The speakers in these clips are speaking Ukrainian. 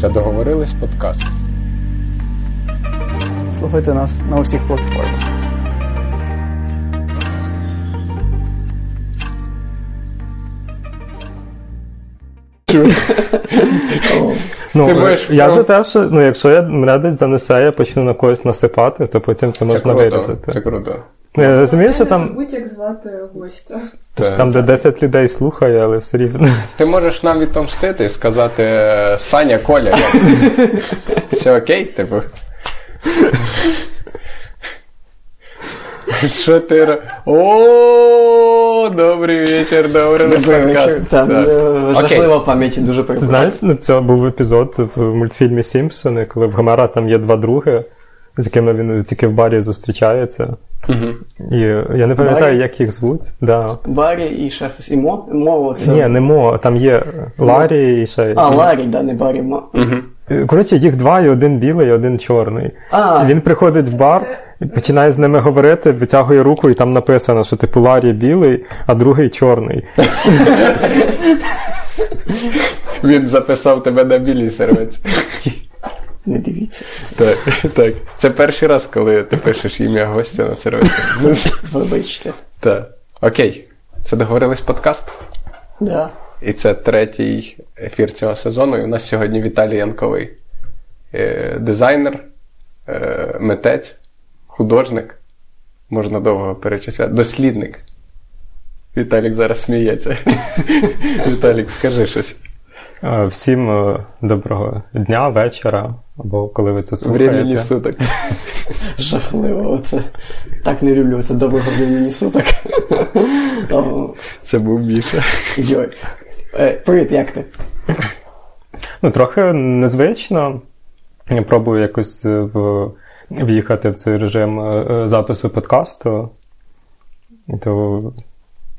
Це договорились подкаст. Слухайте нас на усіх платформах. Ну, Ти будеш я за те, що ну, якщо я, мене десь занесе, я почну на когось насипати, то потім це Це можна круто. вирізати. Це круто. Ну, я розумію, що там, забудь, як звати гостя. Та- там, де 10 людей слухає, але все рівно. Ти можеш нам відомстити і сказати е, Саня, Коля. Все окей, типу. Що ти. О, добрий вечір, добрий вечір. Там е, жахлива пам'ять дуже Ти знаєш, ну, в цьому був епізод в мультфільмі Сімпсони, коли в Гомера там є два други, з якими він тільки в барі зустрічається. Мгм. І я не пам'ятаю, Барі? як їх звуть. Да. Барі і ще хтось. І Мо? Мо це... Ні, не Мо, там є Ларі і ще. А, Ларі, да, не Барі. Мо. Мгм. Коротше, їх два, і один білий, і один чорний. А, Він приходить в бар, і починає з ними говорити, витягує руку, і там написано, що типу Ларі білий, а другий чорний. Він записав тебе на білій сервець. не дивіться. Так, так. Це перший раз, коли ти пишеш ім'я гостя на сервеці. Вибачте. Так. Окей. Це договорились подкаст. Да. І це третій ефір цього сезону. І у нас сьогодні Віталій Янковий. Е, Дизайнер, е, митець, художник. Можна довго перечисляти. Дослідник. Віталік зараз сміється. Віталік, скажи щось. Е, Всім е, доброго дня, вечора, або коли ви це слухаєте. Времені суток. Жахливо. Оце. Так не люблю. Це доброго времени суток. Це був Міша. Йой. Е, Привіт, як ти? Ну, трохи незвично. Я пробую якось в... в'їхати в цей режим запису подкасту. То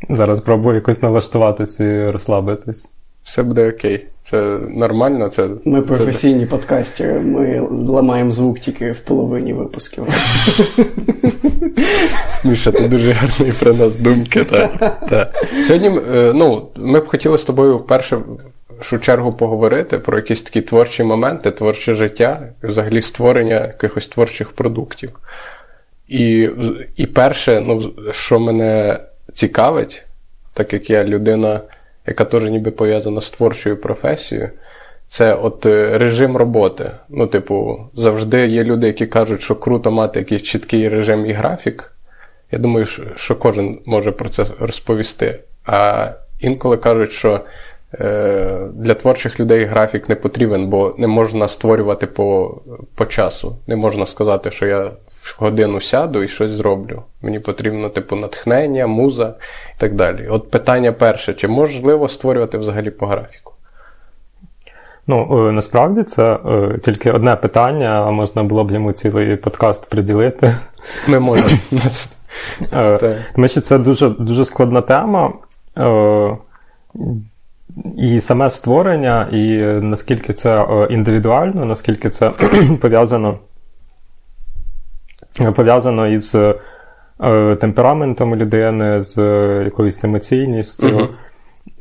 зараз пробую якось налаштуватися і розслабитись. Все буде окей. Це нормально. Це, Ми це- професійні подкастери, ми ламаємо звук тільки в половині випусків. Міша, ти дуже гарний про нас думки. Та, та. Сьогодні е, ну, ми б хотіли з тобою вперше в чергу поговорити про якісь такі творчі моменти, творче життя, взагалі створення якихось творчих продуктів. І, і перше, ну, що мене цікавить, так як я людина, яка теж ніби пов'язана з творчою професією, це от е, режим роботи. Ну, типу, завжди є люди, які кажуть, що круто мати якийсь чіткий режим і графік. Я думаю, що, кожен може про це розповісти. А інколи кажуть, що е, для творчих людей графік не потрібен, бо не можна створювати по, по часу. Не можна сказати, що я годину сяду і щось зроблю. Мені потрібно, типу, натхнення, муза і так далі. От питання перше: чи можливо створювати взагалі по графіку? Ну, е, насправді це е, тільки одне питання, а можна було б йому цілий подкаст приділити. Ми можемо. Е. Тому що це дуже, дуже складна тема. І саме створення, і наскільки це індивідуально, наскільки це пов'язано, пов'язано із е, темпераментом людини, з е, якоюсь емоційністю,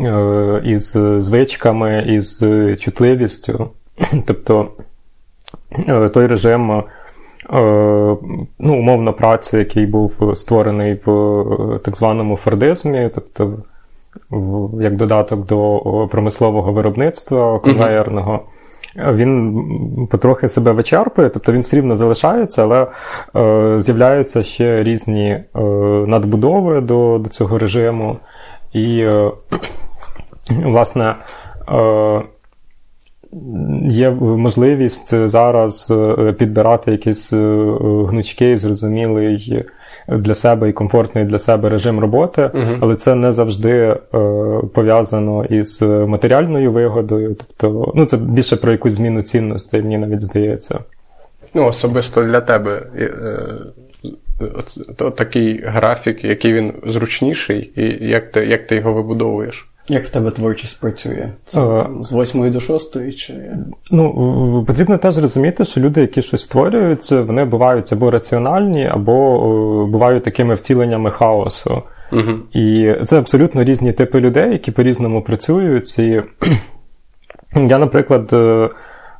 е, із звичками, із чутливістю. Тобто е, той режим, е, ну, умовно, праці, який був створений в е, так званому фордизмі, тобто в- як додаток до промислового виробництва конвеєрного. Він потрохи себе вичерпує, тобто він все рівно залишається, але е, з'являються ще різні е, надбудови до, до цього режиму. І, е, власне, е, є можливість зараз е, підбирати якийсь е, гнучкий, зрозумілий для себе і комфортний для себе режим роботи, Мгм. але це не завжди е, пов'язано із матеріальною вигодою. Тобто, ну це більше про якусь зміну цінностей, мені навіть здається. Ну, особисто для тебе. е, е, от- от такий графік, який він зручніший, і як ти, як ти його вибудовуєш. Як в тебе творчість працює? Це Е. там, з 8 до 6 чи. Ну, потрібно теж розуміти, що люди, які щось створюють, вони бувають або раціональні, або е, бувають такими втіленнями хаосу. Угу. І це абсолютно різні типи людей, які по-різному працюють. І я, наприклад, е,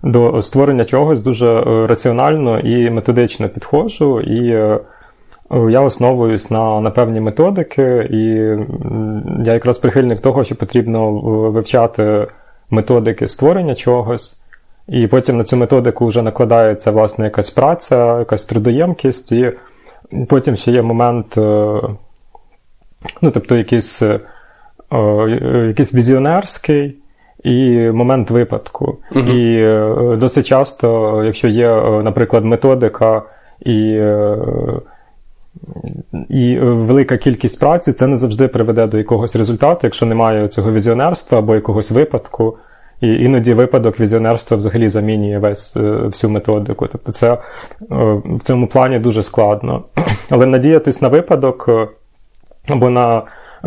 до створення чогось дуже раціонально і методично підходжу. І я основуюсь на на певні методики, і я якраз прихильник того, що потрібно вивчати методики створення чогось. І потім на цю методику вже накладається власне якась праця, якась трудоємкість, і потім ще є момент, е, ну, тобто якийсь, е, якийсь візіонерський і момент випадку. uh І е, досить часто, якщо є, наприклад, методика і і велика кількість праці, це не завжди приведе до якогось результату, якщо немає цього візіонерства або якогось випадку. І іноді випадок візіонерства взагалі замінює весь всю методику. Тобто це в цьому плані дуже складно. Але надіятись на випадок або на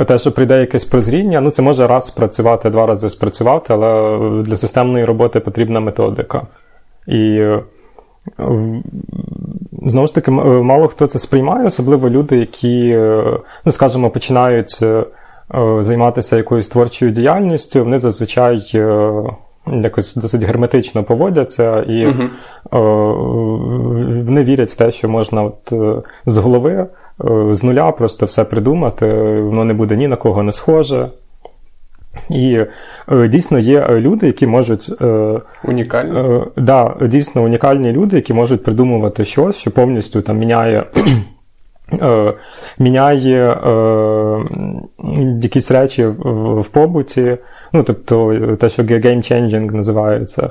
те, що прийде якесь прозріння, ну це може раз спрацювати, два рази спрацювати, але для системної роботи потрібна методика. І знову ж таки, мало хто це сприймає, особливо люди, які, ну, скажімо, починають займатися якоюсь творчою діяльністю, вони зазвичай якось досить герметично поводяться, і uh вони вірять в те, що можна от з голови, з нуля просто все придумати, воно не буде ні на кого не схоже. І дійсно є люди, які можуть. Унікальні? да, Дійсно унікальні люди, які можуть придумувати щось, що повністю там міняє Е, міняє е, якісь речі в побуті. Ну, тобто, те, що game-changing називається.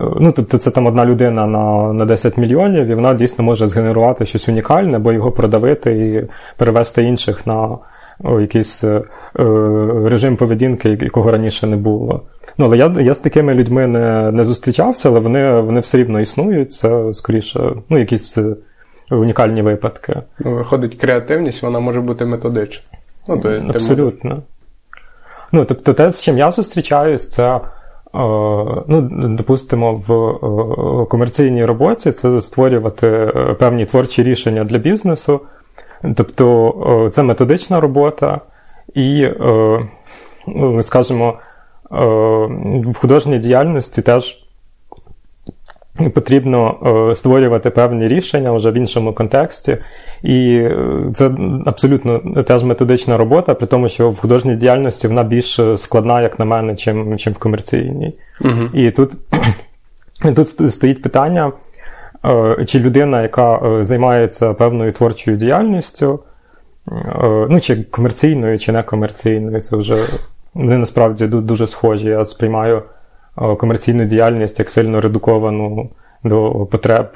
Е, ну, тобто, це там одна людина на на 10 мільйонів, і вона дійсно може згенерувати щось унікальне, або його продавити і перевести інших на якийсь е, режим поведінки, якого раніше не було. Ну, Але я я з такими людьми не не зустрічався, але вони вони все рівно існують. Це скоріше, ну, якісь унікальні випадки. Ну, Виходить, креативність, вона може бути методична. Ну, то, Абсолютно. Ну, Тобто, те, з чим я зустрічаюсь, це. Ну, Допустимо, в комерційній роботі це створювати е, певні творчі рішення для бізнесу. Тобто це методична робота, і, ну, скажімо, в художній діяльності теж потрібно е, створювати певні рішення вже в іншому контексті. І е, це абсолютно теж методична робота, при тому, що в художній діяльності вона більш складна, як на мене, чим, чим в комерційній. Угу. І тут, тут стоїть питання, е, чи людина, яка займається певною творчою діяльністю, ну, чи комерційною, чи некомерційною, це вже вони насправді дуже схожі. Я сприймаю комерційну діяльність як сильно редуковану до потреб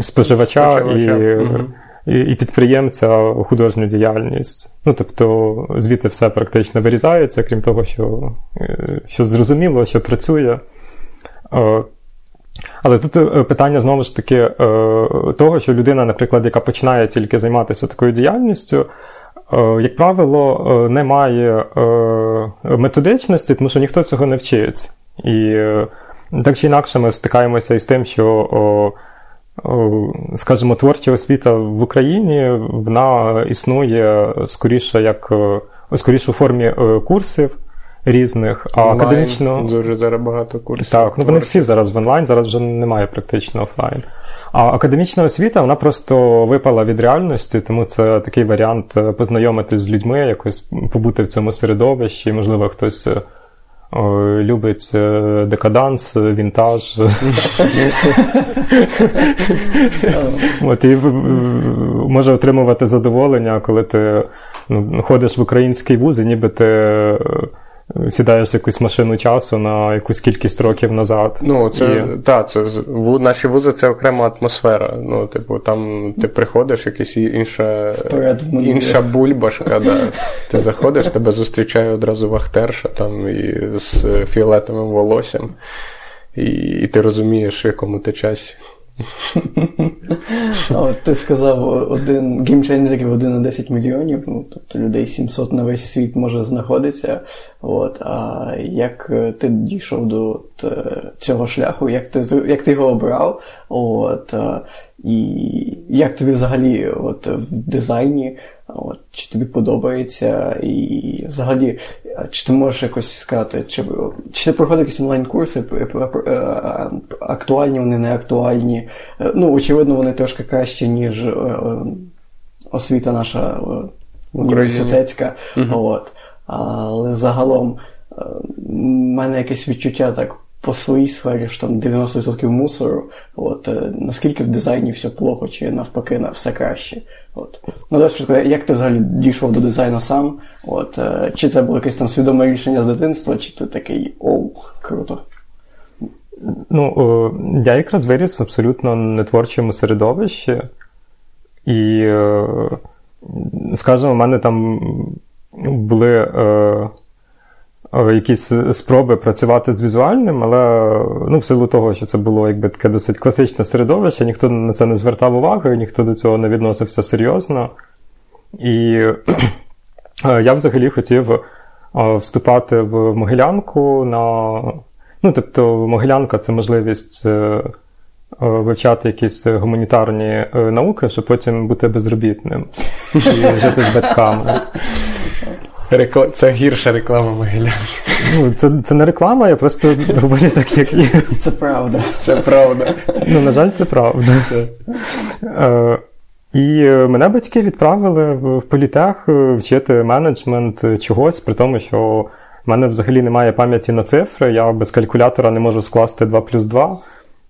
споживача, споживача. І, угу. і і, підприємця художню діяльність. Ну, тобто, звідти все практично вирізається, крім того, що, е, що зрозуміло, що працює. Але тут е, питання знову ж таки е, того, що людина, наприклад, яка починає тільки займатися такою діяльністю, як правило, не має методичності, тому що ніхто цього не вчить. І е, так чи інакше ми стикаємося із тим, що, скажімо, творча освіта в Україні вона існує скоріше як е, скоріше у формі е, курсів. Різних, а онлайн, академічно. Дуже зараз багато курсів. Так, ну вони всі зараз в онлайн, зараз вже немає практично офлайн. А академічна освіта вона просто випала від реальності, тому це такий варіант познайомитись з людьми, якось побути в цьому середовищі, можливо, хтось любить е, декаданс, вінтаж. От, І може отримувати задоволення, коли ти ну, ходиш в український вуз, і ніби ти сідаєш в якусь машину часу на якусь кількість років назад. Ну, це і... та, це наші вузи це окрема атмосфера. Ну, типу, там ти приходиш, якась інша інша бульбашка. Да. Ти заходиш, тебе зустрічає одразу вахтерша там і з фіолетовим волоссям, і, і ти розумієш, в якому ти часі. От Ти сказав один геймченджерів 1 на 10 мільйонів, ну, тобто людей 700 на весь світ може знаходитися. От, А як ти дійшов до цього шляху, як ти як ти його обрав? От, І як тобі взагалі от, в дизайні От, Чи тобі подобається, і взагалі, чи ти можеш якось сказати, чи чи ти проходив якісь онлайн-курси, актуальні вони, не актуальні? Ну, очевидно, вони трошки краще, ніж освіта наша університетська. Угу. От. Але загалом в мене якесь відчуття так по своїй сфері, що там 90% мусору. От, е, Наскільки в дизайні все плохо, чи навпаки на все краще. От. Ну, давай, Як ти взагалі дійшов до дизайну сам? От, е, Чи це було якесь там свідоме рішення з дитинства, чи ти такий оу, круто? Ну, я якраз виріс в абсолютно нетворчому середовищі. І, е, скажімо, в мене там були Е, якісь спроби працювати з візуальним, але ну, в силу того, що це було якби таке досить класичне середовище, ніхто на це не звертав уваги, ніхто до цього не відносився серйозно. І е, я взагалі хотів е, вступати в Могилянку на. Ну, тобто, Могилянка це можливість вивчати якісь гуманітарні науки, щоб потім бути безробітним і жити з батьками. Рекла... Це гірша реклама Могилянки. Ну, Це це не реклама, я просто говорю так, як є. Це правда. Це правда. Ну, на жаль, це правда. Е, І мене батьки відправили в політех е, вчити менеджмент чогось, при тому, що в мене взагалі немає пам'яті на цифри, я без калькулятора не можу скласти 2 плюс 2.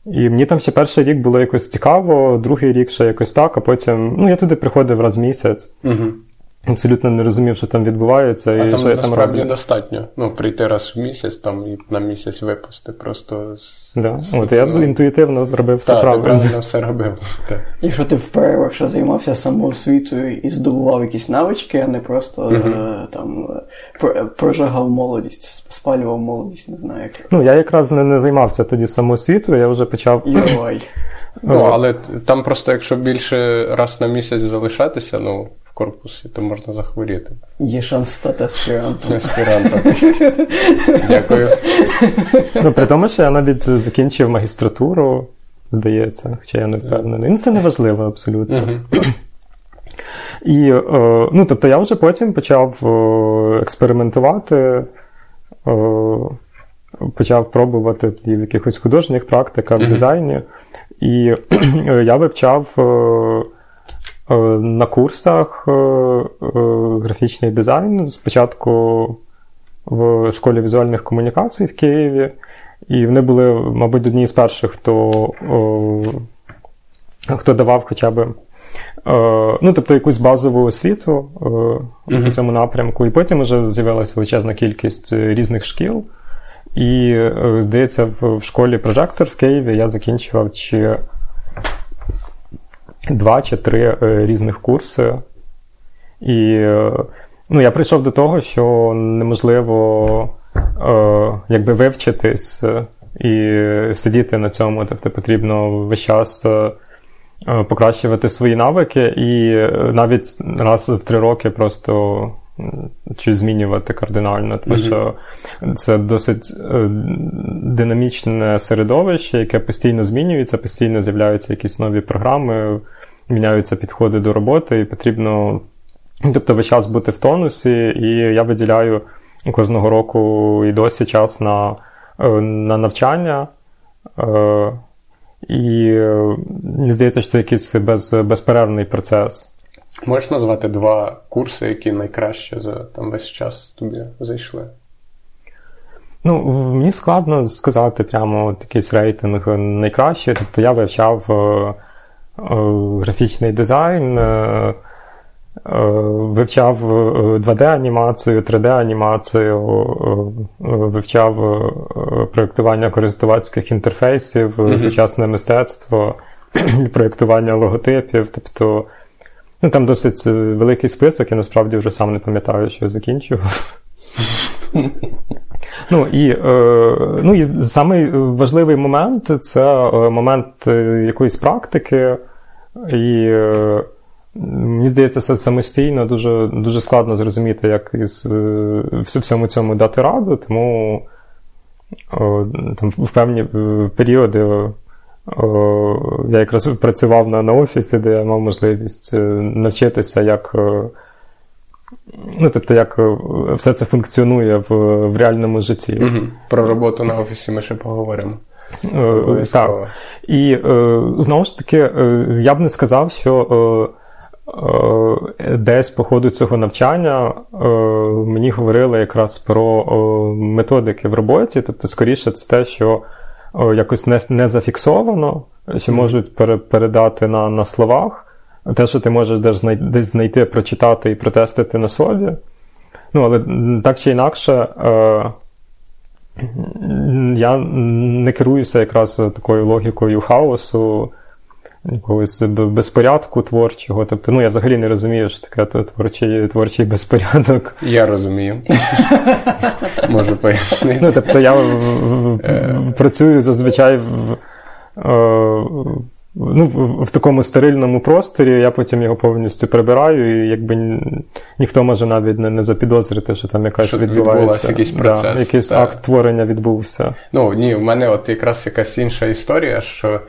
І мені там ще перший рік було якось цікаво, другий рік ще якось так, а потім ну, я туди приходив раз в місяць. Угу абсолютно не розумів, що там відбувається. А і там що насправді я там достатньо. Ну, прийти раз в місяць там і на місяць випусти. Просто Да. От Я ну, інтуїтивно робив все та, правильно. Ти правильно все робив. Якщо ти в перервах ще займався самоосвітою і здобував якісь навички, а не просто uh там прожигав молодість, спалював молодість, не знаю як. Ну, я якраз не, не займався тоді самоосвітою, я вже почав. Йой. Ну, але там просто, якщо більше раз на місяць залишатися, ну корпусі, то можна захворіти. Є шанс стати аспірантом. Аспірантом. Дякую. Ну, При тому, що я навіть закінчив магістратуру, здається, хоча я не впевнений. Ну, це не важливо абсолютно. І, е, ну, тобто, я вже потім почав е, експериментувати, е, почав пробувати в якихось художніх практиках, в дизайні. І я вивчав на курсах е, е, графічний дизайн. Спочатку в школі візуальних комунікацій в Києві. І вони були, мабуть, одні з перших, хто хто давав хоча б ну, тобто якусь базову освіту uh-huh. у цьому напрямку. І потім вже з'явилася величезна кількість різних шкіл. І, здається, в школі прожектор в Києві я закінчував чи два чи три е, різних курси. І е, ну, я прийшов до того, що неможливо е, якби вивчитись і сидіти на цьому. Тобто потрібно весь час покращувати свої навики, і навіть раз в три роки просто щось змінювати кардинально. Тому mm-hmm. що це досить динамічне середовище, яке постійно змінюється, постійно з'являються якісь нові програми міняються підходи до роботи, і потрібно, тобто, весь час бути в тонусі, і я виділяю кожного року і досі час на е, на навчання. Е, і мені здається, що це якийсь без, безперервний процес. Можеш назвати два курси, які найкраще за там весь час тобі зайшли? Ну, мені складно сказати прямо якийсь рейтинг найкраще. Тобто я вивчав е, Е, графічний дизайн, е, е, вивчав 2D-анімацію, 3D-анімацію, вивчав проєктування користувацьких інтерфейсів, mm-hmm. сучасне мистецтво, проєктування логотипів. Тобто ну, там досить великий список, я насправді вже сам не пам'ятаю, що я закінчував. Ну і е, ну, і самий важливий момент це момент якоїсь практики, і е, мені здається, це самостійно дуже дуже складно зрозуміти, як із е, всьому цьому дати раду, тому там в певні е, періоди. Я якраз працював на на офісі, де я мав можливість навчитися, як Ну, тобто, як все це функціонує в в реальному житті. Угу. Про роботу на офісі ми ще поговоримо. Так. І знову ж таки, я б не сказав, що десь по ходу цього навчання мені говорили якраз про методики в роботі, тобто, скоріше, це те, що якось не не зафіксовано, що можуть передати на на словах. Те, що ти можеш десь знайти, прочитати і протестити на собі. Ну, але так чи інакше, е, я не керуюся якраз такою логікою хаосу, якогось безпорядку творчого. Тобто, ну я взагалі не розумію, що таке творчий творчий безпорядок. Я розумію. Можу пояснити. Ну, тобто, я е. працюю зазвичай в. Ну, в, в такому стерильному просторі, я потім його повністю прибираю, і якби ніхто може навіть не, не запідозрити, що там якась що відбувається. якийсь процес. Да, якийсь так. акт творення відбувся. Ну ні, в мене от якраз якась інша історія, що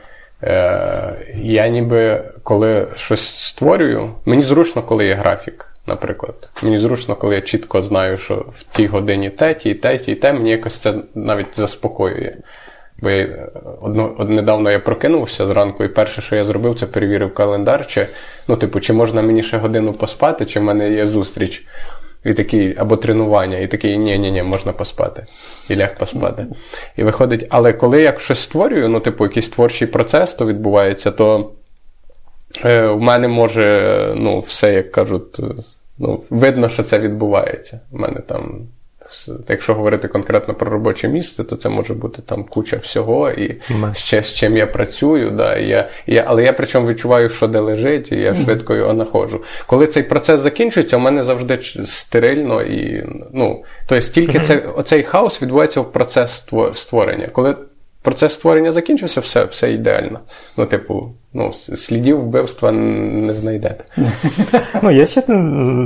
е, я ніби коли щось створюю, мені зручно, коли є графік. Наприклад, мені зручно, коли я чітко знаю, що в тій годині те, тій, те, тій, те, мені якось це навіть заспокоює. Бо я, е, одно, од, недавно я прокинувся зранку, і перше, що я зробив, це перевірив календар, чи ну, типу, чи можна мені ще годину поспати, чи в мене є зустріч. І такий, або тренування, і такий, ні-ні-ні, можна поспати. І ляг поспати. І виходить, але коли я щось створюю, ну, типу, якийсь творчий процес то відбувається, то е, в мене може ну, все, як кажуть, е, ну, видно, що це відбувається. У мене там Якщо говорити конкретно про робоче місце, то це може бути там куча всього, і з, з чим я працюю. Да, і я, і я, Але я причому відчуваю, що де лежить, і я швидко його знаходжу. Коли цей процес закінчується, у мене завжди стерильно і ну, тобто тільки це, оцей хаос відбувається в процес створення. Коли процес створення закінчився, все все ідеально. Ну, типу, ну, слідів вбивства не знайдете. Ну, Є ще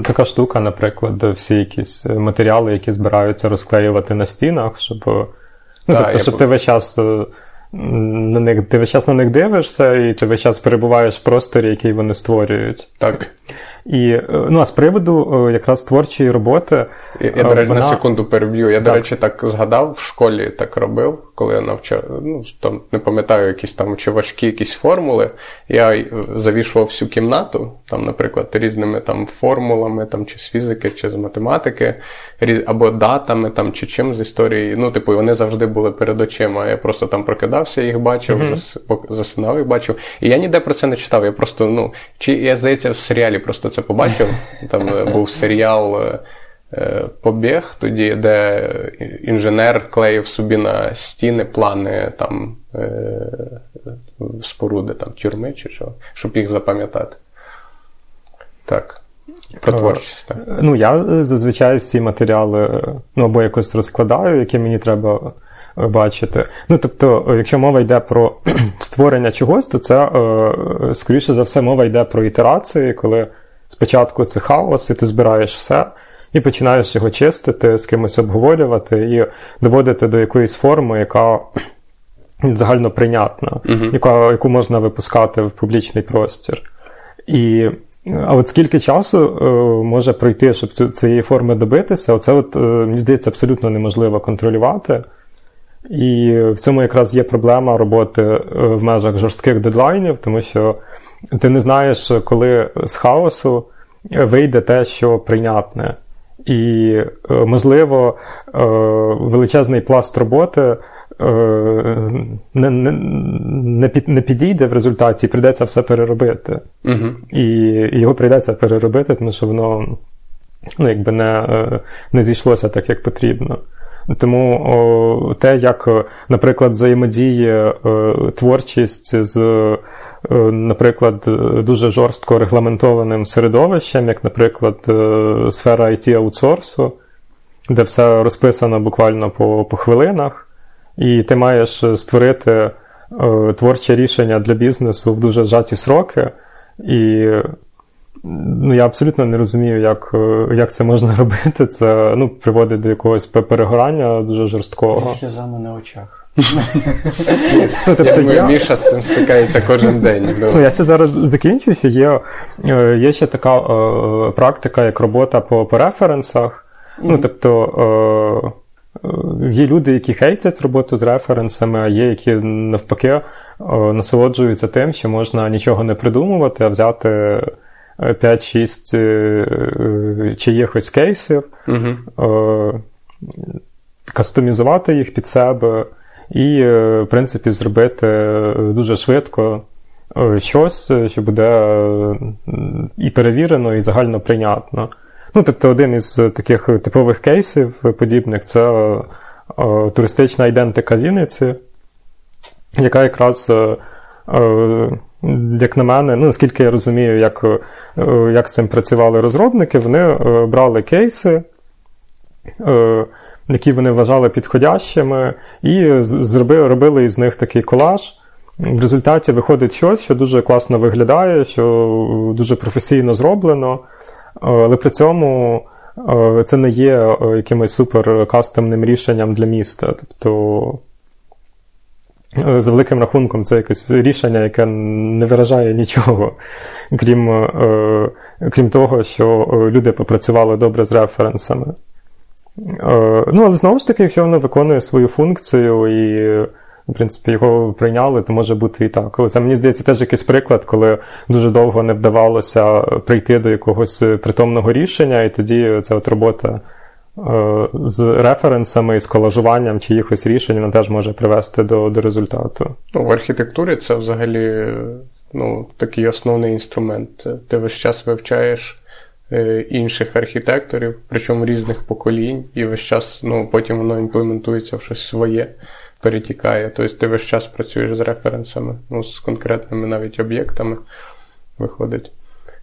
така штука, наприклад, всі якісь матеріали, які збираються розклеювати на стінах, щоб ну, так, тобто, щоб ти весь час. Е, на них ти весь час на них дивишся, і ти весь час перебуваєш в просторі, який вони створюють. Так. І е, ну, а з приводу е, якраз творчої роботи. Я, я до речі, вона... на секунду переб'ю. Я, так. до речі, так згадав, в школі так робив, коли я навчав. Ну, там не пам'ятаю, якісь там чи важкі якісь формули. Я е, завішував всю кімнату, там, наприклад, різними там формулами, там, чи з фізики, чи з математики, або датами, там, чи чим з історії. Ну, типу, вони завжди були перед очима. Я просто там прокидався, їх бачив, mm-hmm. засинав їх бачив. І я ніде про це не читав. Я просто, ну, чи я здається, в серіалі просто це побачив. Там е, був серіал е, е, Побіг, тоді, де інженер клеїв собі на стіни плани там споруди там, тюрми чи що, щоб їх запам'ятати. Так. Про творчість. так. Ну, я зазвичай всі матеріали ну, або якось розкладаю, які мені треба бачити. Ну, тобто, якщо мова йде про створення чогось, то це, скоріше за все, мова йде про ітерації, коли Спочатку це хаос, і ти збираєш все, і починаєш його чистити, з кимось обговорювати і доводити до якоїсь форми, яка загально прийнятна, uh-huh. яка, яку можна випускати в публічний простір. І а от скільки часу е, може пройти, щоб цієї форми добитися, оце от, е, мені здається, абсолютно неможливо контролювати. І в цьому якраз є проблема роботи е, в межах жорстких дедлайнів, тому що ти не знаєш, коли з хаосу вийде те, що прийнятне. І, е, можливо, е, величезний пласт роботи е, не не, не, підійде в результаті, і прийдеться все переробити. Угу. І його прийдеться переробити, тому що воно ну, якби не, не зійшлося так, як потрібно. Тому о, те, як, наприклад, взаємодіє творчість з наприклад, дуже жорстко регламентованим середовищем, як, наприклад, е, сфера it аутсорсу, де все розписано буквально по, по хвилинах, і ти маєш створити е, творче рішення для бізнесу в дуже зжаті сроки. І ну, я абсолютно не розумію, як як це можна робити. Це ну, приводить до якогось перегорання дуже жорсткого. Зі сльозами на очах. Ну, тобто. Міша з цим стикається кожен день. Ну, Я ще зараз закінчу, що є е, є ще така е, практика, як робота по по референсах. Mm-hmm. Ну, тобто е, є люди, які хейтять роботу з референсами, а є, які навпаки насолоджуються тим, що можна нічого не придумувати, а взяти. 5-6 чиїхось кейсів, uh-huh. кастомізувати їх під себе і, в принципі, зробити дуже швидко щось, що буде і перевірено, і загально прийнятно. Ну, тобто, один із таких типових кейсів подібних це туристична ідентика Вінниці, яка якраз як на мене, ну наскільки я розумію, як е, як з цим працювали розробники, вони е, брали кейси, е, які вони вважали підходящими, і зробили, робили із них такий колаж. В результаті виходить щось, що дуже класно виглядає, що дуже професійно зроблено, але при цьому це не є якимось супер кастомним рішенням для міста. Тобто Е, за великим рахунком, це якесь рішення, яке не виражає нічого, крім е, крім того, що е, люди попрацювали добре з референсами. Ну, але знову ж таки, якщо воно виконує свою функцію і, в принципі, його прийняли, то може бути і так. Це мені здається теж якийсь приклад, коли дуже довго не вдавалося прийти до якогось притомного рішення, і тоді ця от робота. Е, з референсами з колажуванням чиїхось рішень вона теж може привести до до результату. Ну, В архітектурі це взагалі ну, такий основний інструмент. Ти весь час вивчаєш е, інших архітекторів, причому різних поколінь, і весь час ну, потім воно імплементується в щось своє, перетікає. Тобто ти весь час працюєш з референсами, ну, з конкретними навіть об'єктами виходить.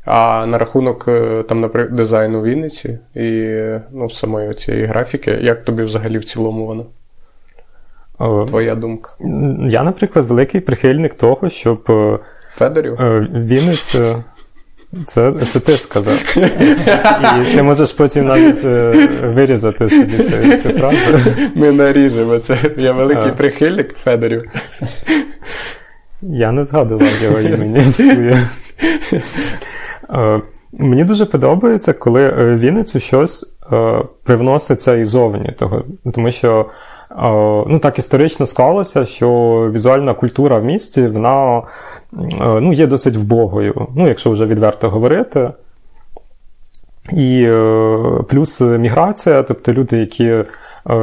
А на рахунок е, там, наприклад, дизайну Вінниці і ну, самої цієї графіки, як тобі взагалі в цілому воно? Твоя думка? Я, наприклад, великий прихильник того, щоб е, Федорів? Е, Вінниця. Це це ти сказав. І ти можеш потім навіть вирізати собі цю, цю фразу. Ми наріжемо це. Я великий а. прихильник Федорів. Я не згадував його імені в своє. Е, мені дуже подобається, коли е, Вінницю щось е, привноситься ізовні, того, тому що ну, так історично склалося, що візуальна культура в місті вона ну, є досить вбогою, ну, якщо вже відверто говорити. І плюс міграція, тобто люди, які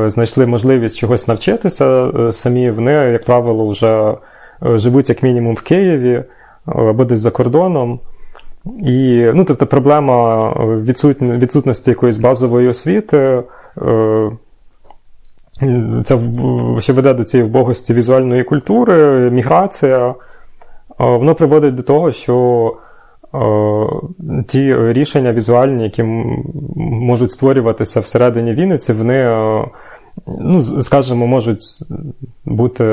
знайшли можливість чогось навчитися самі, вони, як правило, вже живуть як мінімум в Києві або десь за кордоном. І, ну, тобто, проблема відсутності якоїсь базової освіти. Е, це що веде до цієї вбогості візуальної культури, міграція, е, воно приводить до того, що е, ті рішення візуальні, які можуть створюватися всередині Вінниці, вони, ну, скажімо, можуть бути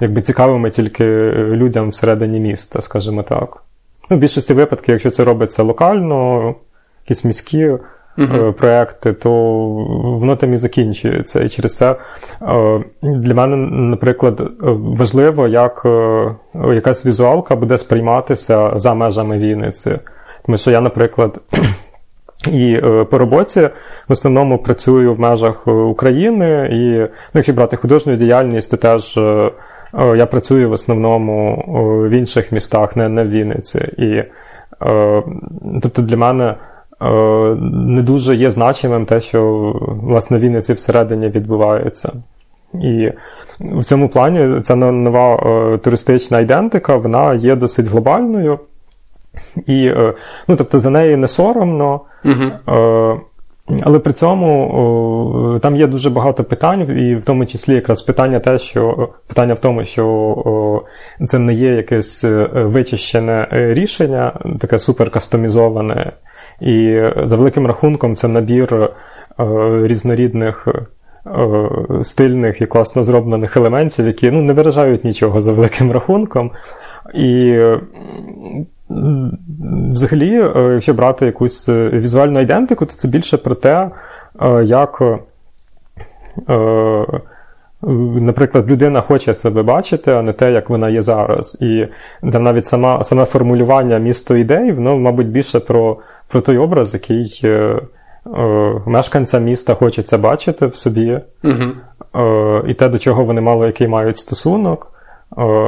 якби цікавими тільки людям всередині міста, скажімо так. Ну, В більшості випадків, якщо це робиться локально, якісь міські uh-huh. проекти, то воно там і закінчується. І через це е, для мене, наприклад, важливо, як е, якась візуалка буде сприйматися за межами Вінниці. Тому що я, наприклад, і по роботі в основному працюю в межах України, і ну, якщо брати художню діяльність, то теж. Я працюю в основному в інших містах, не, не в Вінниці. І тобто для мене не дуже є значимим те, що власне Вінниці всередині відбувається. І в цьому плані ця нова туристична ідентика вона є досить глобальною. І ну, тобто за неї не соромно. але при цьому там є дуже багато питань, і в тому числі якраз питання те, що питання в тому, що це не є якесь е, вичищене е, рішення, таке суперкастомізоване. І за великим рахунком це набір е, різнорідних. Стильних і класно зроблених елементів, які ну, не виражають нічого за великим рахунком. І Взагалі, е, якщо брати якусь е, візуальну ідентику, то це більше про те, е, як наприклад, людина хоче себе бачити, а не те, як вона є зараз. І навіть сама, саме формулювання місто ідей, воно, мабуть, більше про, про той образ, який. Е, мешканця міста хочеться бачити в собі, угу. і те, до чого вони мало який мають стосунок.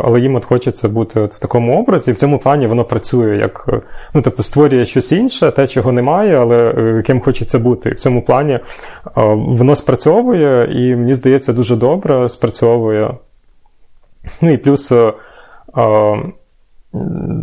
Але їм от хочеться бути от в такому образі, і в цьому плані воно працює як ну, тобто створює щось інше, те, чого немає, але ким хочеться бути. І в цьому плані воно спрацьовує, і мені здається, дуже добре спрацьовує. Ну і плюс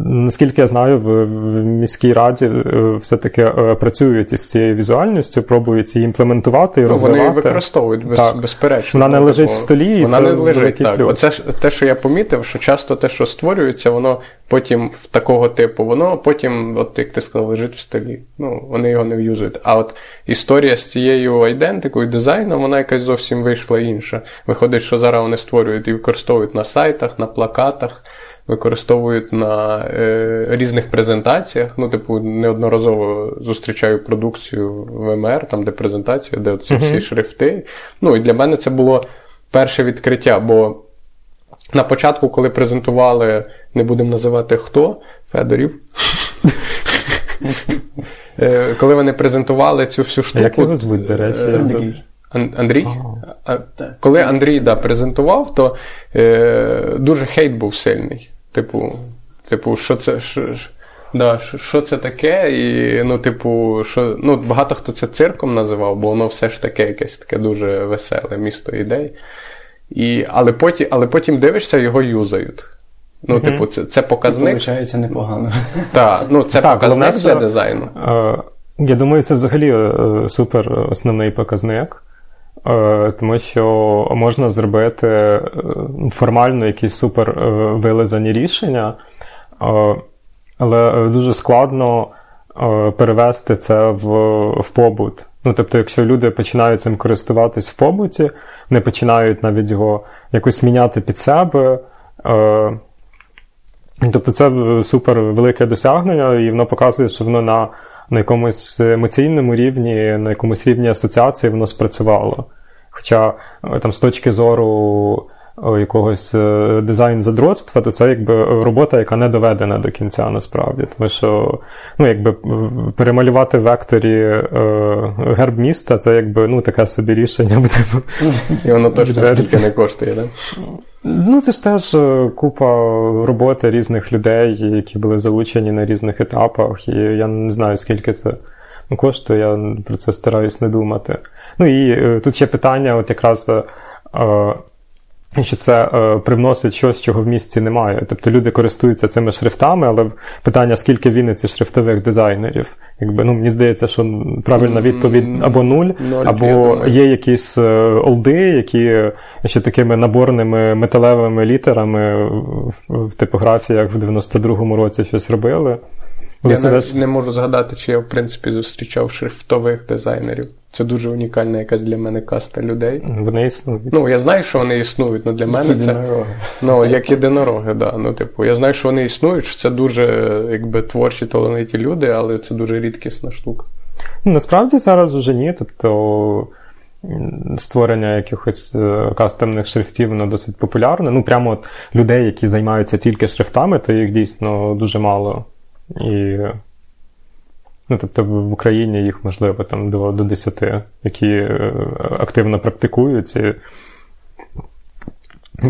Наскільки я знаю, в, в міській раді е, все-таки е, працюють із цією візуальністю, пробують її імплементувати і ну, розвивати. Вони використовують без, так. безперечно. Вона не ну, лежить в столі. Вона це не лежить. так. Плюс. Оце те, що я помітив, що часто те, що створюється, воно потім в такого типу, воно потім, от як ти сказав, лежить в столі. Ну, Вони його не в'юзують. А от історія з цією айдентикою, дизайном, вона якась зовсім вийшла інша. Виходить, що зараз вони створюють і використовують на сайтах, на плакатах використовують на е, різних презентаціях. Ну, типу, неодноразово зустрічаю продукцію в МР, там де презентація, де ці всі шрифти. Ну, і для мене це було перше відкриття, бо. На початку, коли презентували, не будемо називати хто, Федорів. Е, коли вони презентували цю всю штуку. Як його звуть, до речі? Е, Андрій. Андрій? Коли Андрій да, презентував, то е, дуже хейт був сильний. Типу, типу, що це що, да, що це таке? І, ну, типу, що, ну, багато хто це цирком називав, бо воно все ж таке якесь таке дуже веселе місто ідей. І, Але потім але потім дивишся, його юзають. Ну, mm типу, це це показник. Це виходить непогано. Так, ну це так, показник для дизайну. Е, я думаю, це взагалі е, супер основний показник. Е, тому що можна зробити е, формально якісь супер е, вилизані рішення, але дуже складно перевести це в в побут. Ну, тобто, якщо люди починають цим користуватись в побуті, не починають навіть його якось міняти під себе. Тобто це супер велике досягнення, і воно показує, що воно на на якомусь емоційному рівні, на якомусь рівні асоціації воно спрацювало. Хоча е, там з точки зору якогось е, дизайн-задротства, то це якби робота, яка не доведена до кінця насправді. Тому що ну, якби перемалювати в векторі герб міста це якби ну, таке собі рішення. І воно точно стільки не коштує, так? Ну, це ж теж купа роботи різних людей, які були залучені на різних етапах, і я не знаю, скільки це коштує, я про це стараюсь не думати. Ну і е, тут ще питання, от якраз. Е, що це е, привносить щось, чого в місті немає. Тобто люди користуються цими шрифтами, але питання, скільки в Вінниці шрифтових дизайнерів. Якби, ну, Мені здається, що правильна відповідь або нуль, або є якісь олди, які ще такими наборними металевими літерами в, в типографіях в 92-му році щось робили. Я це навіть не можу згадати, чи я в принципі зустрічав шрифтових дизайнерів. Це дуже унікальна якась для мене каста людей. Вони існують. Ну, я знаю, що вони існують, але для мене це. Ну, як єдинороги, да. Ну, типу, я знаю, що вони існують, що це дуже якби творчі талановиті люди, але це дуже рідкісна штука. Ну, насправді зараз вже ні. Тобто. Створення якихось е, кастомних шрифтів воно досить популярне. Ну, прямо от людей, які займаються тільки шрифтами, то їх дійсно дуже мало. І Ну, тобто в Україні їх можливо там до до 10, які е, активно практикують і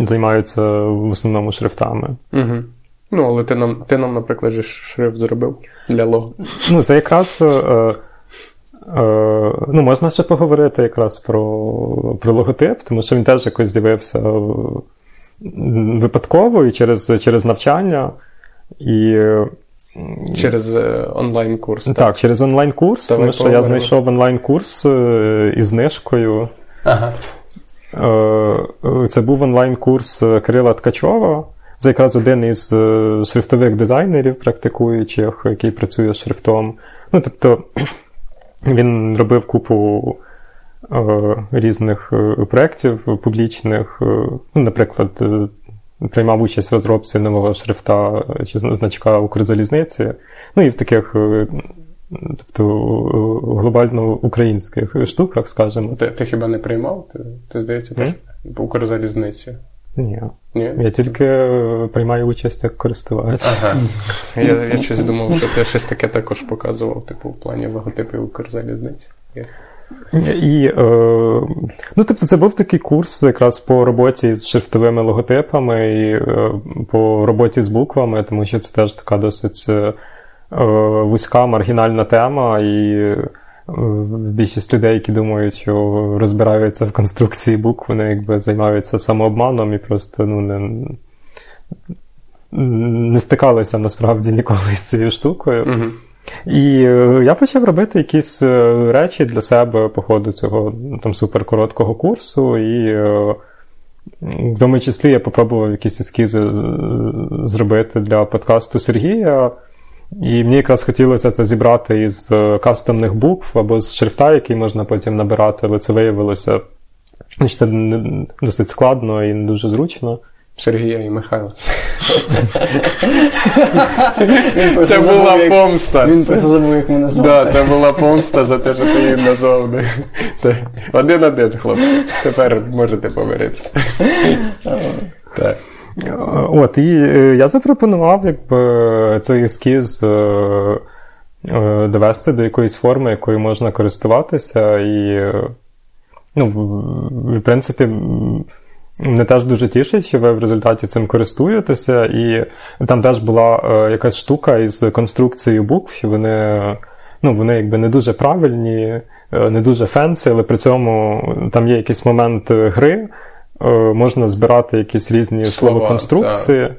займаються в основному шрифтами. Угу. Ну, але ти нам, ти нам, наприклад, шрифт зробив для лого. Ну, це якраз. Е, е, ну, Можна ще поговорити якраз про про логотип, тому що він теж якось з'явився випадково і через, через навчання. І Через е, онлайн-курс. Так, так через онлайн-курс, Давай тому що я знайшов онлайн-курс е, із знижкою. Ага. Е, це був онлайн-курс Кирила Ткачова. Це якраз один із шрифтових дизайнерів, практикуючих, який працює з шрифтом. Ну, тобто, він робив купу різних проєктів публічних. Ну, Наприклад, приймав участь в розробці нового шрифта чи значка Укрзалізниці. Ну і в таких е, тобто глобально українських штуках, скажімо. Ти, ти хіба не приймав? Ти, ти здається, по Укрзалізниці? Ні. Ні? Я тільки приймаю участь як користувач. Ага. Я я щось думав, що ти щось таке також показував, типу, в плані логотипів Укрзалізниці. І, е, ну, тобто, це був такий курс якраз по роботі з шрифтовими логотипами і е, по роботі з буквами, тому що це теж така досить е, вузька маргінальна тема, і більшість людей, які думають, що розбираються в конструкції букв, вони якби займаються самообманом і просто ну, не не стикалися насправді ніколи з цією штукою. Угу. І е, я почав робити якісь е, речі для себе по ходу цього там суперкороткого курсу, і е, в тому числі я попробував якісь ескізи зробити для подкасту Сергія. І мені якраз хотілося це зібрати із кастомних букв або з шрифта, який можна потім набирати, але це виявилося що це досить складно і не дуже зручно. Сергія і Михайла. Це була помста. Він просто забув, як мене звати. Так, це була помста за те, що ти її назвав. Один-один, хлопці. Тепер можете помиритися. Так. От, і я запропонував якби, цей ескіз довести до якоїсь форми, якою можна користуватися, і, ну, в принципі, Мене теж дуже тішить, що ви в результаті цим користуєтеся, і там теж була е, якась штука із конструкцією букв, що вони ну, вони якби не дуже правильні, е, не дуже фенсі, але при цьому там є якийсь момент гри, е, можна збирати якісь різні словоконструкції. Та.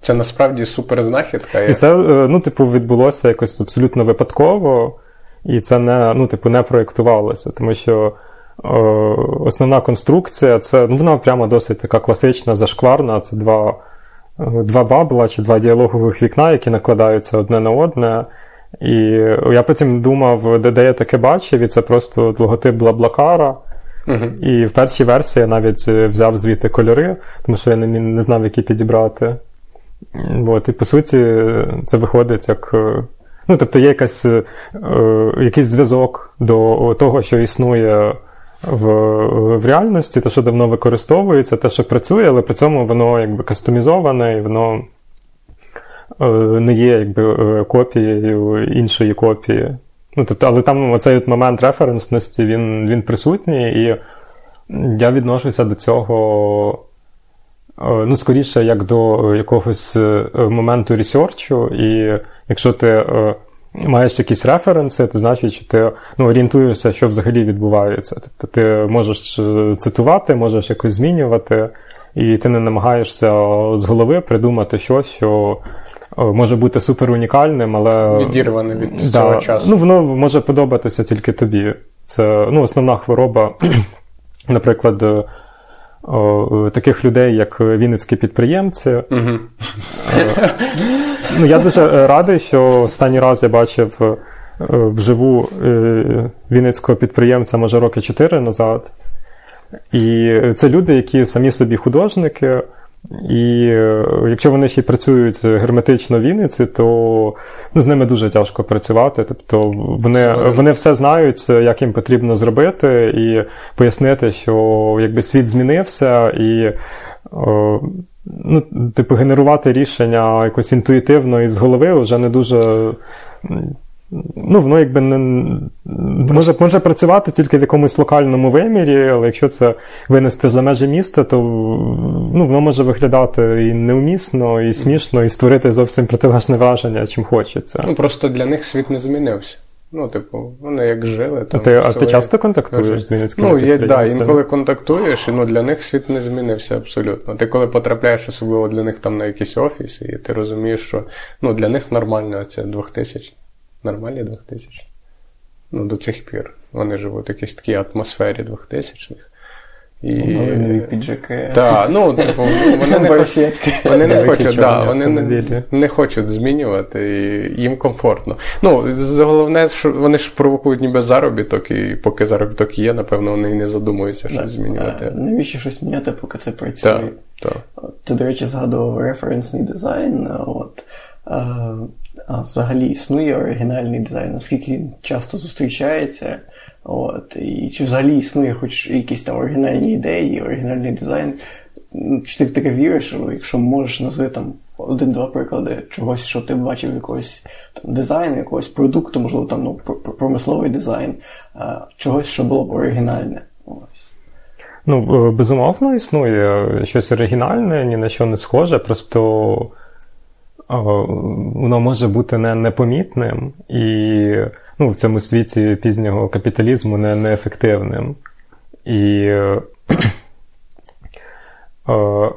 Це насправді супер знахідка. І це, ну, типу, відбулося якось абсолютно випадково, і це не ну, типу, не проєктувалося, тому що. Е, основна конструкція це ну, вона прямо досить така класична, зашкварна. Це два е, два бабла чи два діалогових вікна, які накладаються одне на одне. І я потім думав, де, де я таке бачив, і це просто логотип Блаблакара. Uh-huh. І в першій версії я навіть взяв звідти кольори, тому що я не не знав, які підібрати. От, І по суті, це виходить як. Е, ну, Тобто є якась, якийсь зв'язок до того, що існує в в реальності, те, що давно використовується, те, що працює, але при цьому воно якби кастомізоване і воно е, не є якби е, копією іншої копії. Ну, тобто, Але там оцей момент референсності він, він присутній, і я відношуся до цього. Е, ну, скоріше, як до якогось моменту ресерчу, і якщо ти маєш якісь референси, то значить, що ти ну, орієнтуєшся, що взагалі відбувається. Тобто ти можеш е, цитувати, можеш якось змінювати, і ти не намагаєшся з голови придумати щось, що. Е, може бути супер унікальним, але. Відірване від да, цього часу. Ну, воно може подобатися тільки тобі. Це ну, основна хвороба, наприклад, о, таких людей, як вінницькі підприємці. Угу. Ну, Я дуже радий, що останній раз я бачив е, вживу е, вінницького підприємця, може, роки 4 назад. І це люди, які самі собі художники. І е, якщо вони ще й працюють герметично в Вінниці, то ну, з ними дуже тяжко працювати. Тобто вони вони все знають, як їм потрібно зробити, і пояснити, що якби світ змінився, і ну, типу, генерувати рішення якось інтуїтивно із голови вже не дуже. Ну, воно якби не може може працювати тільки в якомусь локальному вимірі, але якщо це винести за межі міста, то ну, воно може виглядати і неумісно, і смішно, і створити зовсім протилежне враження, чим хочеться. Ну просто для них світ не змінився. Ну, типу, вони як жили. Там, ти, А ти часто контактуєш з Вінницькими Ну, є, да, інколи контактуєш, і ну, для них світ не змінився абсолютно. Ти коли потрапляєш особливо для них там на якийсь офіс, і ти розумієш, що ну, для них нормально це 2000. Нормальні 2000. Ну, до цих пір. Вони живуть в якійсь такій атмосфері 2000-х. І... Нові піджаки. Так, ну, типу, вони не хочуть, вони не хочуть, да, вони не, не хочуть змінювати, і їм комфортно. Ну, головне, що вони ж провокують ніби заробіток, і поки заробіток є, напевно, вони і не задумуються, що змінювати. Навіщо щось міняти, поки це працює? Так, так. Ти, до речі, згадував референсний дизайн. От. А взагалі існує оригінальний дизайн, наскільки він часто зустрічається. От, І чи взагалі існує хоч якісь там оригінальні ідеї, оригінальний дизайн. Чи ти в таке віриш, якщо можеш назвати там один-два приклади чогось, що ти бачив, якогось там дизайну, якогось продукту, можливо, там ну, промисловий дизайн, чогось, що було б оригінальне. Ну, безумовно, існує щось оригінальне, ні на що не схоже, просто воно може бути не, непомітним і ну, в цьому світі пізнього капіталізму не, неефективним. І е,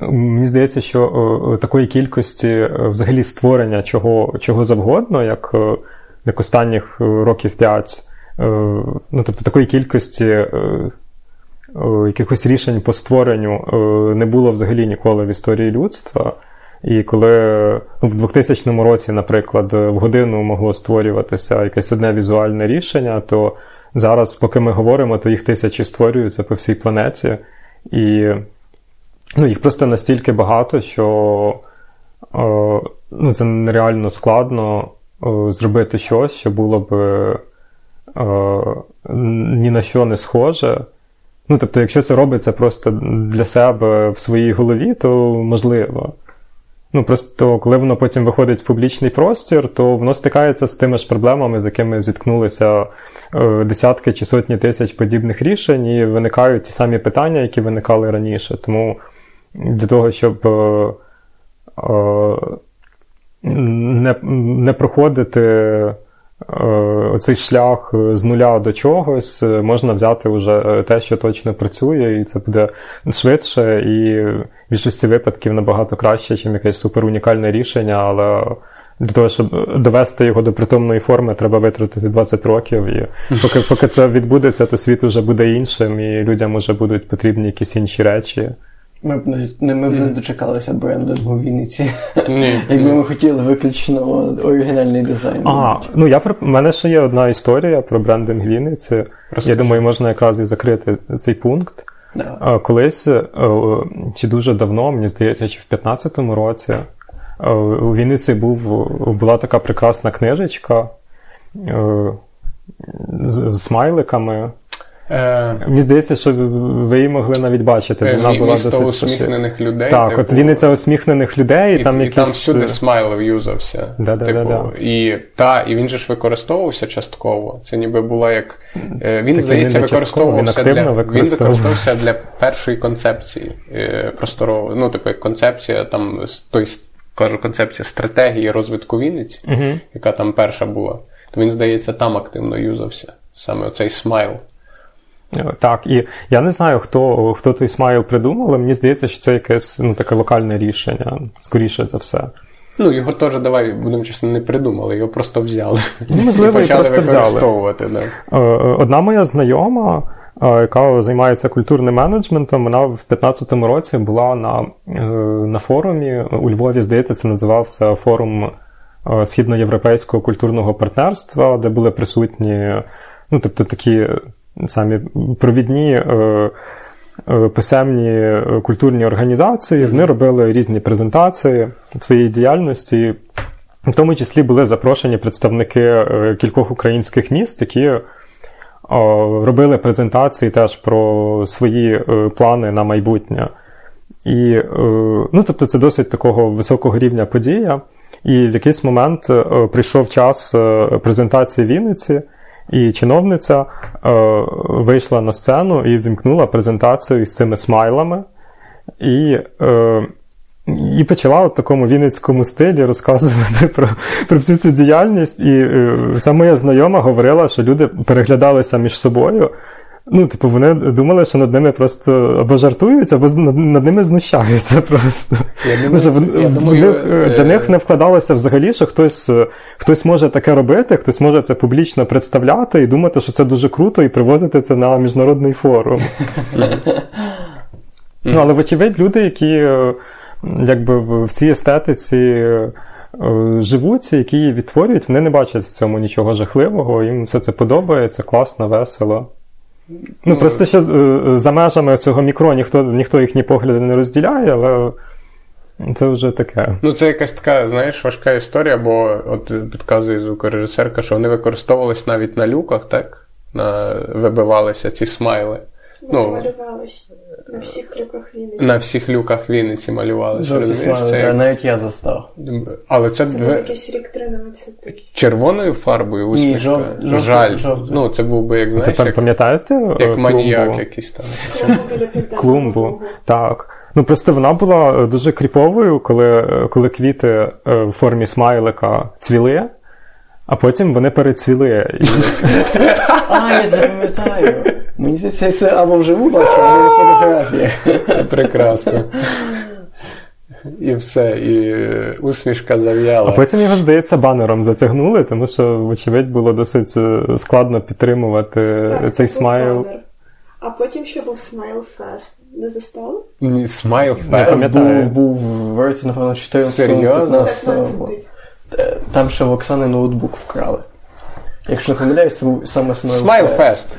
Мені здається, що такої кількості е, взагалі створення чого чого завгодно, як е, як останніх років 5, ну тобто такої кількості якихось рішень по створенню не було взагалі ніколи в історії людства. І коли в 2000 році, наприклад, в годину могло створюватися якесь одне візуальне рішення, то зараз, поки ми говоримо, то їх тисячі створюються по всій планеті. І ну, їх просто настільки багато, що о, ну, це нереально складно о, зробити щось, що було б о, ні на що не схоже. Ну, тобто, якщо це робиться просто для себе в своїй голові, то можливо. Ну, просто коли воно потім виходить в публічний простір, то воно стикається з тими ж проблемами, з якими зіткнулися е, десятки чи сотні тисяч подібних рішень, і виникають ті самі питання, які виникали раніше. Тому для того, щоб е, е, не, не проходити. Е, оцей шлях з нуля до чогось можна взяти вже те, що точно працює, і це буде швидше, і в більшості випадків набагато краще, ніж якесь суперунікальне рішення, але. Для того, щоб довести його до притомної форми, треба витратити 20 років. І поки поки це відбудеться, то світ вже буде іншим, і людям вже будуть потрібні якісь інші речі. Ми б не ми б не дочекалися брендингу в Вінниці. Якби ми хотіли виключно оригінальний дизайн. А, ну я У мене ще є одна історія про брендинг Вінниці. Розкажи. Я думаю, можна якраз і закрити цей пункт. Да. Колись, е, чи дуже давно, мені здається, чи в 15-му році е, у Вінниці був, була така прекрасна книжечка е, з, з смайликами. Е, Мені здається, що ви її могли навіть бачити. Е, Вона була досить усміхнених людей. Так, типу, от Вінниця усміхнених людей. І, там і якісь... там всюди смайл юзався. Да, да, типу, да, І та, і він же ж використовувався частково. Це ніби була як. Е, він, так, здається, використовувався він для він використовувався для першої концепції просторової. Ну, типу, концепція там той кажу, концепція стратегії розвитку Вінниці, uh яка там перша була. То він, здається, там активно юзався. Саме оцей смайл. Так, і я не знаю, хто хто той смайл придумав, але мені здається, що це якесь ну, таке локальне рішення, скоріше за все. Ну, його теж давай, будемо чесно, не придумали, його просто взяли. Ну, можливо, і, і просто взяли. Да. Е, одна моя знайома, е, яка займається культурним менеджментом, вона в 2015 році була на е, на форумі у Львові, здається, це називався форум Східноєвропейського культурного партнерства, де були присутні, ну, тобто такі самі провідні е, е, писемні е, культурні організації, вони робили різні презентації своєї діяльності. В тому числі були запрошені представники кількох українських міст, які робили презентації теж про свої плани на майбутнє. І, ну, тобто, це досить такого високого рівня подія. І в якийсь момент прийшов час презентації Вінниці. І чиновниця е, вийшла на сцену і вімкнула презентацію з цими смайлами. І е, і почала в такому вінницькому стилі розказувати про про всю цю діяльність. І е, ця моя знайома говорила, що люди переглядалися між собою. Ну, типу, вони думали, що над ними просто або жартують, або над ними знущаються просто. Я думаю, в, я думаю, них, е... Для них не вкладалося взагалі, що хтось хтось може таке робити, хтось може це публічно представляти і думати, що це дуже круто, і привозити це на міжнародний форум. ну, Але, вочевидь, люди, які е, якби в цій естетиці. Е, живуть, які її відтворюють, вони не бачать в цьому нічого жахливого, їм все це подобається, класно, весело. Ну, ну, просто що е, за межами цього мікро ніхто ніхто їхні погляди не розділяє, але Це вже таке. Ну, це якась така, знаєш, важка історія, бо от підказує звукорежисерка, що вони використовувались навіть на люках, так? На, Вибивалися ці смайли. Ну. малювались на всіх люках Вінниці. На всіх люках Вінниці малювалися. Жовті Розумієш? Це та навіть я застав. Але це, Це був якийсь рік 13. червоною фарбою усмішка. жов- жовтою- Жаль. жовтою. Ну, це був би, як знаєш, Тепер як, пам'ятаєте? е, як маніяк клумбу? якийсь там. Клумбу. Так. Ну просто вона була е, дуже кріповою, коли, е, коли квіти е, в формі смайлика цвіли, а потім вони перецвіли. А, я це пам'ятаю. Мені здається, це або вживу бачу, або на фотографіях. Це прекрасно. І все, і усмішка зав'яла. а потім його, здається, банером затягнули, тому що, вочевидь, було досить е, складно підтримувати Так, цей смайл. банер. А потім ще був Smile Fest. Не застали? Ні, Smile Не Fest. Був, був в році, напевно, 14 Серйозно? 15 Там ще в Оксани ноутбук вкрали. Якщо не помиляюсь, це був саме Smile Smile Fest. Fest.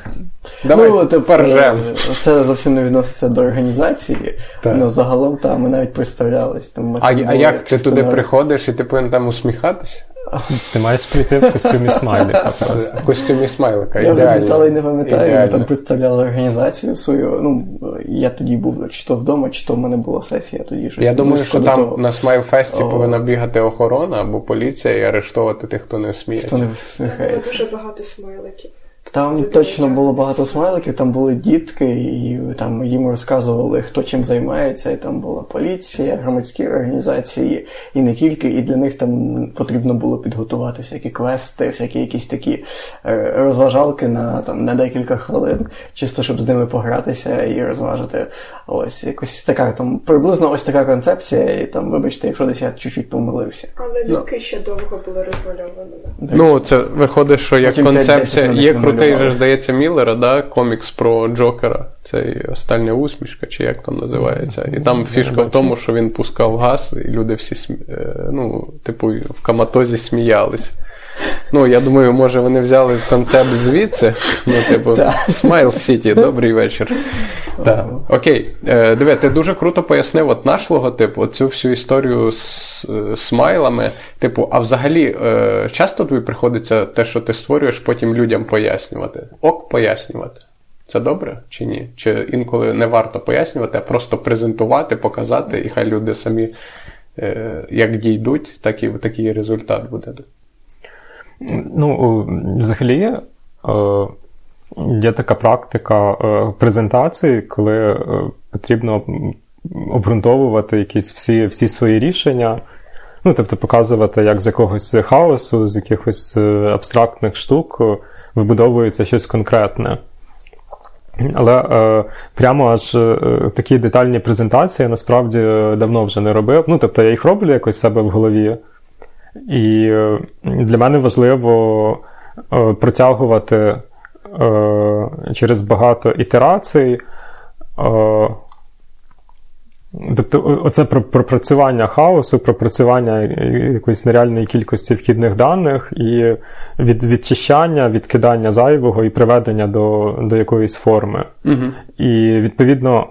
Давай ну, тепер ржем. Це зовсім не відноситься до організації, але загалом там ми навіть представлялись. Там ми А, там а як ти туди частиною- приходиш і ти повинен там усміхатись? Ти маєш прийти в костюмі смайлика. В костюмі смайлика. Я вже Ідеально. деталей не пам'ятаю, ми там представляли організацію свою. Ну, я тоді був чи то вдома, чи то в мене була сесія тоді щось. Я думаю, що там того. на Смайлфесті О. повинна бігати охорона або поліція і арештовувати тих, хто не Хто сміється. не Там дуже багато смайликів. Там точно було багато смайликів, там були дітки, і там їм розказували, хто чим займається, і там була поліція, громадські організації, і не тільки, і для них там потрібно було підготувати всякі квести, всякі якісь такі е, розважалки на, там, на декілька хвилин, чисто щоб з ними погратися і розважити. Ось якось така там приблизно ось така концепція, і там, вибачте, якщо десь я чуть-чуть помилився. Але люки ще довго були розмальованими. Ну, це виходить, що як концепція. Є крутий же, здається, Міллера, да? комікс про Джокера. Цей остання усмішка, чи як там називається. І там фішка в тому, що він пускав газ, і люди всі е, ну, типу, в каматозі сміялись. Ну, я думаю, може вони взяли концепт звідси. Ну, типу, Смайл Сіті, добрий вечір. Так. Окей, Е, диви, ти дуже круто пояснив от наш логотип, от цю всю історію з е, смайлами. Типу, а взагалі, е, часто тобі приходиться те, що ти створюєш, потім людям пояснювати? Ок, пояснювати. Це добре чи ні? Чи інколи не варто пояснювати, а просто презентувати, показати, і хай люди самі як дійдуть, так і такий результат буде. Ну, взагалі, е, є така практика е, презентації, коли е, потрібно обґрунтовувати якісь всі, всі свої рішення. Ну, тобто показувати, як з якогось хаосу, з якихось е, абстрактних штук е, вибудовується щось конкретне. Але е, прямо аж е, такі детальні презентації я насправді е, давно вже не робив. Ну, тобто я їх роблю якось в себе в голові. І е, для мене важливо е, протягувати е, через багато ітерацій. Тобто, оце про- пропрацювання хаосу, пропрацювання якоїсь нереальної кількості вхідних даних і від, відчищання, відкидання зайвого і приведення до, до якоїсь форми. Угу. І відповідно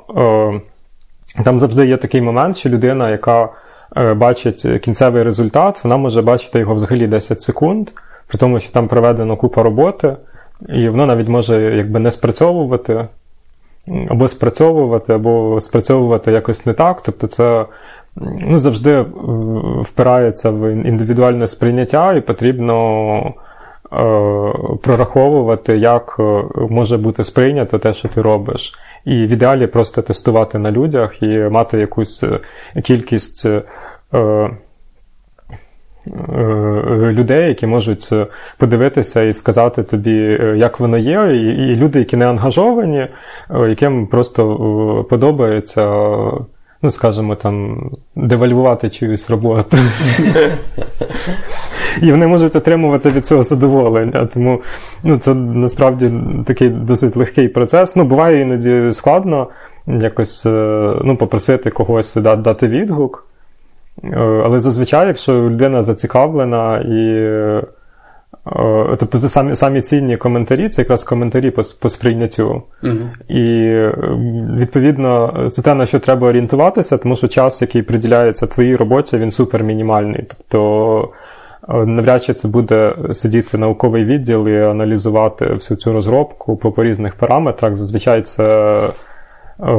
там завжди є такий момент, що людина, яка бачить кінцевий результат, вона може бачити його взагалі 10 секунд, при тому, що там проведено купа роботи, і воно навіть може якби не спрацьовувати, або спрацьовувати, або спрацьовувати якось не так. Тобто це ну, завжди е, впирається в індивідуальне сприйняття, і потрібно е, прораховувати, як е, може бути сприйнято те, що ти робиш. І в ідеалі просто тестувати на людях і мати якусь е, кількість. е, е, Людей, які можуть е, подивитися і сказати тобі, е, як воно є, і, люди, які не ангажовані, е, яким просто е, подобається, е, ну скажімо, там, девальвувати чиюсь роботу. І вони можуть отримувати від цього задоволення. Тому ну, це насправді такий досить легкий процес. Ну, буває іноді складно якось е, ну, попросити когось дати відгук. Е, Але зазвичай, якщо людина зацікавлена і. Е, Тобто це самі, самі цінні коментарі, це якраз коментарі по, по сприйняттю. Угу. І е, відповідно, це те, на що треба орієнтуватися, тому що час, який приділяється твоїй роботі, він супер мінімальний. Тобто навряд чи це буде сидіти науковий відділ і аналізувати всю цю розробку по, по різних параметрах. Зазвичай це.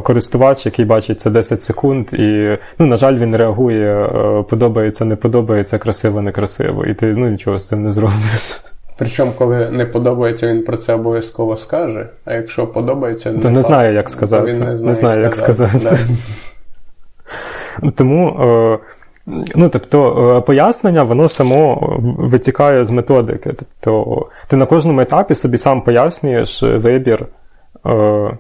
Користувач, який бачить це 10 секунд, і, ну, на жаль, він реагує, подобається, не подобається, красиво, некрасиво, і ти ну, нічого з цим не зробиш. Причому, коли не подобається, він про це обов'язково скаже. А якщо подобається, то не, не знає, як сказати. Він не знає, не знає як сказати. сказати. Да. Тому, е, ну, тобто, е, пояснення, воно само витікає з методики. Тобто, ти на кожному етапі собі сам пояснюєш вибір е,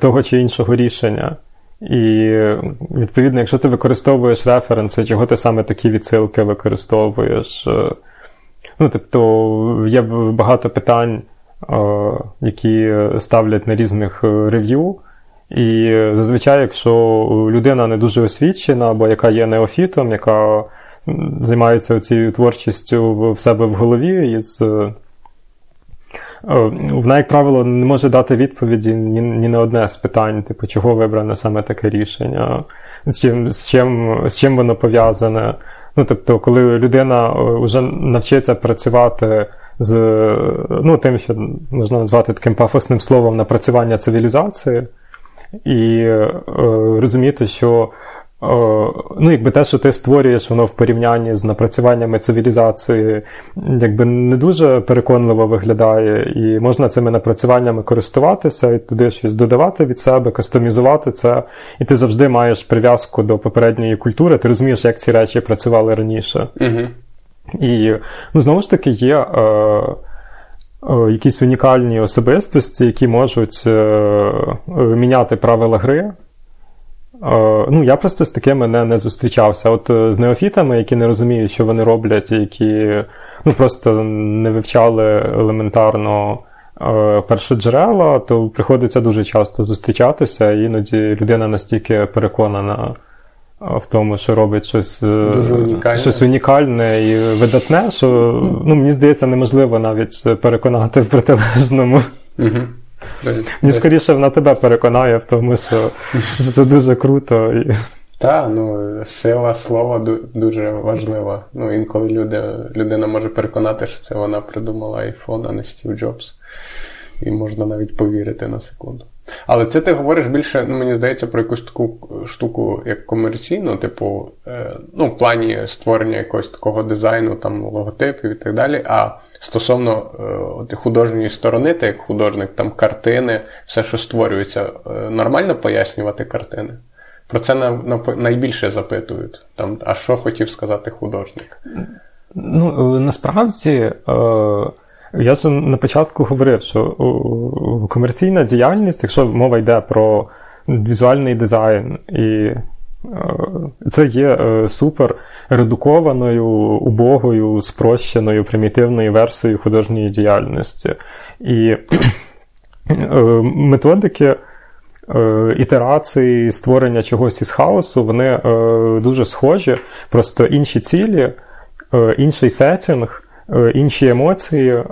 того чи іншого рішення. І, відповідно, якщо ти використовуєш референси, чого ти саме такі відсилки використовуєш. Ну, тобто, є багато питань, які ставлять на різних е, рев'ю. І зазвичай, якщо людина не дуже освічена, або яка є неофітом, яка займається цією творчістю в себе в голові, із, е, вона, як правило, не може дати відповіді ні, ні на одне з питань, типу, чого вибране саме таке рішення, з чим, з чим, з чим воно пов'язане. Ну, тобто, коли людина вже навчиться працювати з ну, тим, що можна назвати таким пафосним словом напрацювання цивілізації, і е, розуміти, що ну, якби те, що ти створюєш, воно в порівнянні з напрацюваннями цивілізації, якби не дуже переконливо виглядає, і можна цими напрацюваннями користуватися і туди щось додавати від себе, кастомізувати це. І ти завжди маєш прив'язку до попередньої культури, ти розумієш, як ці речі працювали раніше. Угу. І ну, знову ж таки є. Е, е Якісь унікальні особистості, які можуть е, е, міняти правила гри, Е, ну, я просто з такими не не зустрічався. От е, з неофітами, які не розуміють, що вони роблять, які ну, просто не вивчали елементарно е, першоджерела, то приходиться дуже часто зустрічатися, іноді людина настільки переконана в тому, що робить щось дуже унікальне. щось унікальне і видатне, що ну, мені здається, неможливо навіть переконати в протилежному. Угу. Мені скоріше вона тебе переконає в тому, що це дуже круто. Так, ну сила слова дуже важлива. Ну, інколи люди, людина може переконати, що це вона придумала iPhone, а не Стів Джобс. І можна навіть повірити на секунду. Але це ти говориш більше, ну мені здається, про якусь таку штуку, як комерційну, типу, е, ну, в плані створення якогось такого дизайну, там, логотипів і так далі. А стосовно е, художньої сторони, ти як художник, там картини, все, що створюється, е, нормально пояснювати картини? Про це на, на, найбільше запитують. Там, А що хотів сказати художник? Ну, насправді. Е... Я ж на початку говорив, що комерційна діяльність, якщо мова йде про візуальний дизайн, і е, це є е, супер редукованою, убогою, спрощеною, примітивною версією художньої діяльності. І е, методики ітерації, створення чогось із хаосу, вони дуже схожі, просто інші цілі, інший сетінг. Е, інші емоції, е,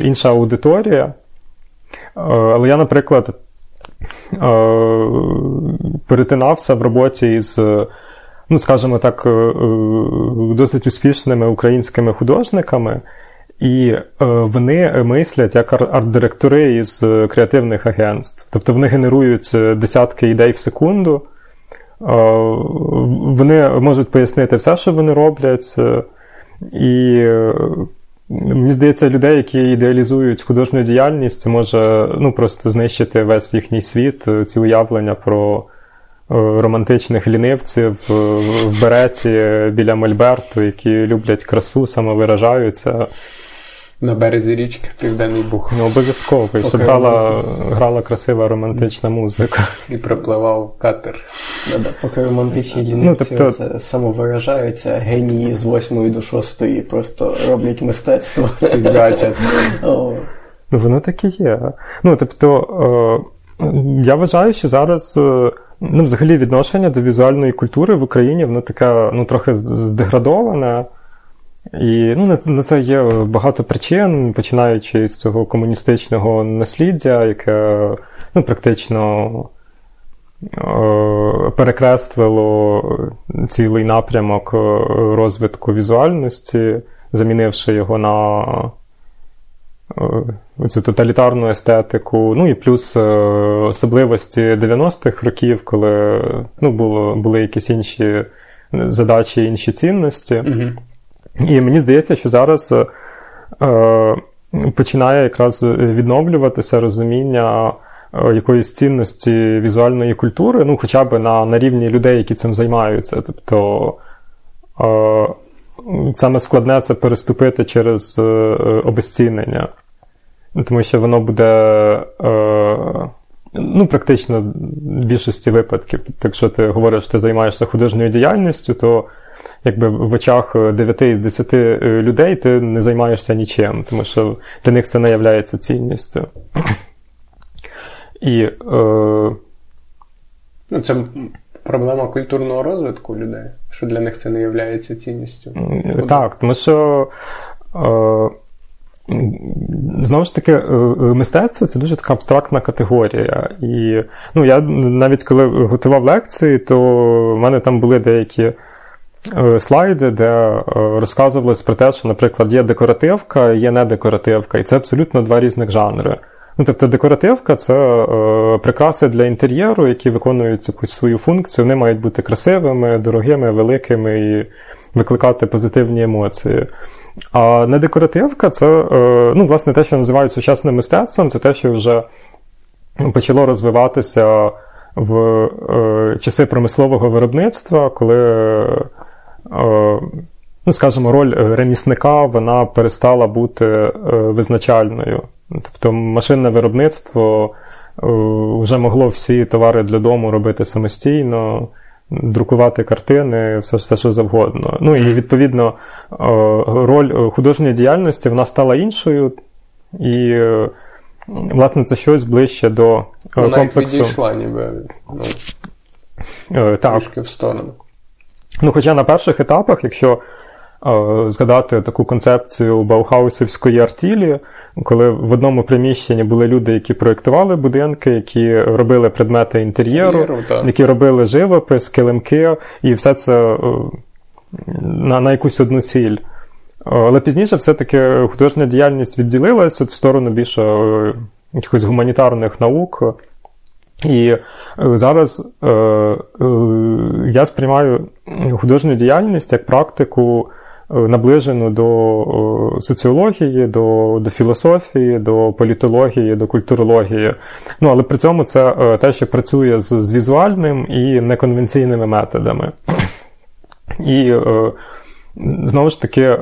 інша аудиторія. Е, але я, наприклад, перетинався в роботі із, ну, скажімо так, досить успішними українськими художниками, і вони мислять як арт-директори із креативних агентств. Тобто вони генерують десятки ідей в секунду. Вони можуть пояснити все, що вони роблять. І мені здається, людей, які ідеалізують художню діяльність, це може ну, просто знищити весь їхній світ, ці уявлення про е, романтичних лінивців в береті біля Мольберту, які люблять красу, самовиражаються. На березі річки Південний Буг. Ну, обов'язково. І щоб грала грала красива романтична музика. І припливав катер. Поки романтичні лінивці ну, тобто... самовиражаються, генії з 8 до 6 просто роблять мистецтво. Ну, воно так і є. Ну, тобто, я вважаю, що зараз. Е, ну, взагалі, відношення до візуальної культури в Україні воно таке ну, трохи здеградоване. І ну, на це є багато причин, починаючи з цього комуністичного насліддя, яке ну, практично перекреслило цілий напрямок розвитку візуальності, замінивши його на цю тоталітарну естетику, ну і плюс особливості 90-х років, коли ну, було, були якісь інші задачі, інші цінності. Угу. І мені здається, що зараз е, починає якраз відновлюватися розуміння е, якоїсь цінності візуальної культури, ну, хоча б на на рівні людей, які цим займаються. Тобто е, саме складне це переступити через е, обезцінення, тому що воно буде. Е, Ну, практично в більшості випадків. Тобто, якщо ти говориш, що ти займаєшся художньою діяльністю, то якби в очах 9 із 10 е, людей ти не займаєшся нічим, тому що для них це не є цінністю. І, е... Ну, Це проблема культурного розвитку людей, що для них це не є цінністю. Так, тому що. Е... Знову ж таки, е, е, мистецтво це дуже така абстрактна категорія. І ну, я навіть коли готував лекції, то в мене там були деякі слайди, де розказувалось про те, що, наприклад, є декоративка, є недекоративка, і це абсолютно два різних жанри. Ну, Тобто декоративка це прикраси для інтер'єру, які виконують якусь свою функцію. Вони мають бути красивими, дорогими, великими і викликати позитивні емоції. А недекоративка це, е, ну, власне, те, що називають сучасним мистецтвом, це те, що вже почало розвиватися в е, часи промислового виробництва, коли, е, ну, скажімо, роль ремісника вона перестала бути визначальною. Тобто машинне виробництво вже могло всі товари для дому робити самостійно друкувати картини, все, все що завгодно. Ну і відповідно е, роль художньої діяльності вона стала іншою, і, е, власне, це щось ближче до вона комплексу. Вона відійшла ніби ну, так. трішки в сторону. Ну, Хоча на перших етапах, якщо згадати таку концепцію Баухаусівської артілі, коли в одному приміщенні були люди, які проєктували будинки, які робили предмети інтер'єру, Інтер'єру, які робили живопис, килимки, і все це на, на якусь одну ціль. Але пізніше все-таки художня діяльність відділилася в сторону більше якихось гуманітарних наук. І зараз е, е, я сприймаю художню діяльність як практику Е, наближену до е, соціології, до до філософії, до політології, до культурології. Ну, Але при цьому це е, те, що працює з, з візуальним і неконвенційними методами. І знову ж таки.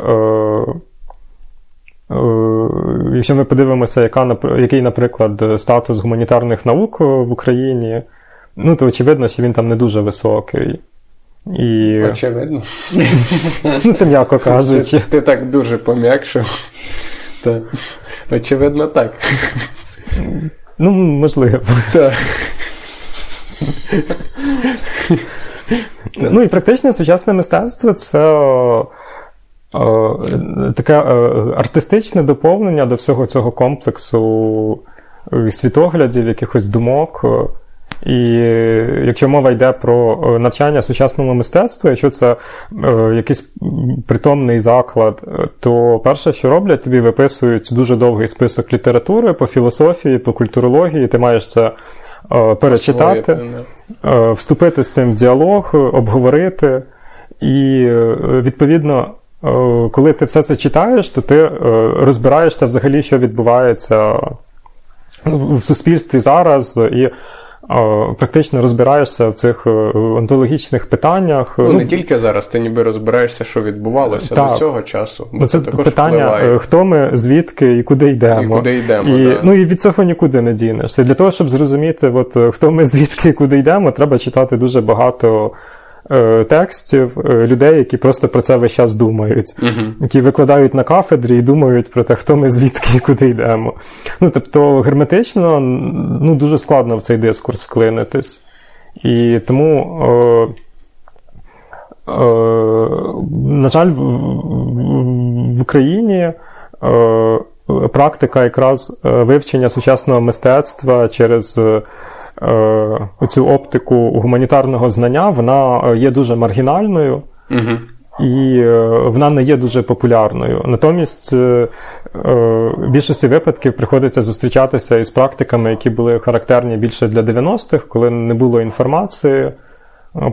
Якщо ми подивимося, яка, який, наприклад, статус гуманітарних наук в Україні, ну то очевидно, що він там не дуже високий. І... Очевидно. Ну, Це м'яко кажучи. Ти, ти так дуже пом'якшив. Так. Очевидно, так. Ну, можливо. Так. Ну і практичне сучасне мистецтво це таке артистичне доповнення до всього цього комплексу світоглядів, якихось думок. І якщо мова йде про е, навчання сучасному мистецтву, якщо це е, якийсь притомний заклад, то перше, що роблять, тобі виписують дуже довгий список літератури по філософії, по культурології, ти маєш це е, перечитати, е, вступити з цим в діалог, обговорити. І е, відповідно, е, коли ти все це читаєш, то ти розбираєшся взагалі, що відбувається в суспільстві зараз. і практично розбираєшся в цих е, онтологічних питаннях. Ну, не ну, тільки зараз, ти ніби розбираєшся, що відбувалося так. до цього часу. Бо це, це також питання, впливає. хто ми, звідки і куди йдемо. І куди йдемо, і, да. Ну і від цього нікуди не дінешся. Для того, щоб зрозуміти, от, хто ми звідки і куди йдемо, треба читати дуже багато. Е, текстів е, людей, які просто про це весь час думають, uh-huh. які викладають на кафедрі і думають про те, хто ми звідки і куди йдемо. Ну, Тобто, герметично ну, дуже складно в цей дискурс вклинитись. І тому, е, е, на жаль, в, Україні. Практика якраз вивчення сучасного мистецтва через оцю оптику гуманітарного знання вона є дуже маргінальною. Угу. І вона не є дуже популярною. Натомість в більшості випадків приходиться зустрічатися із практиками, які були характерні більше для 90-х, коли не було інформації,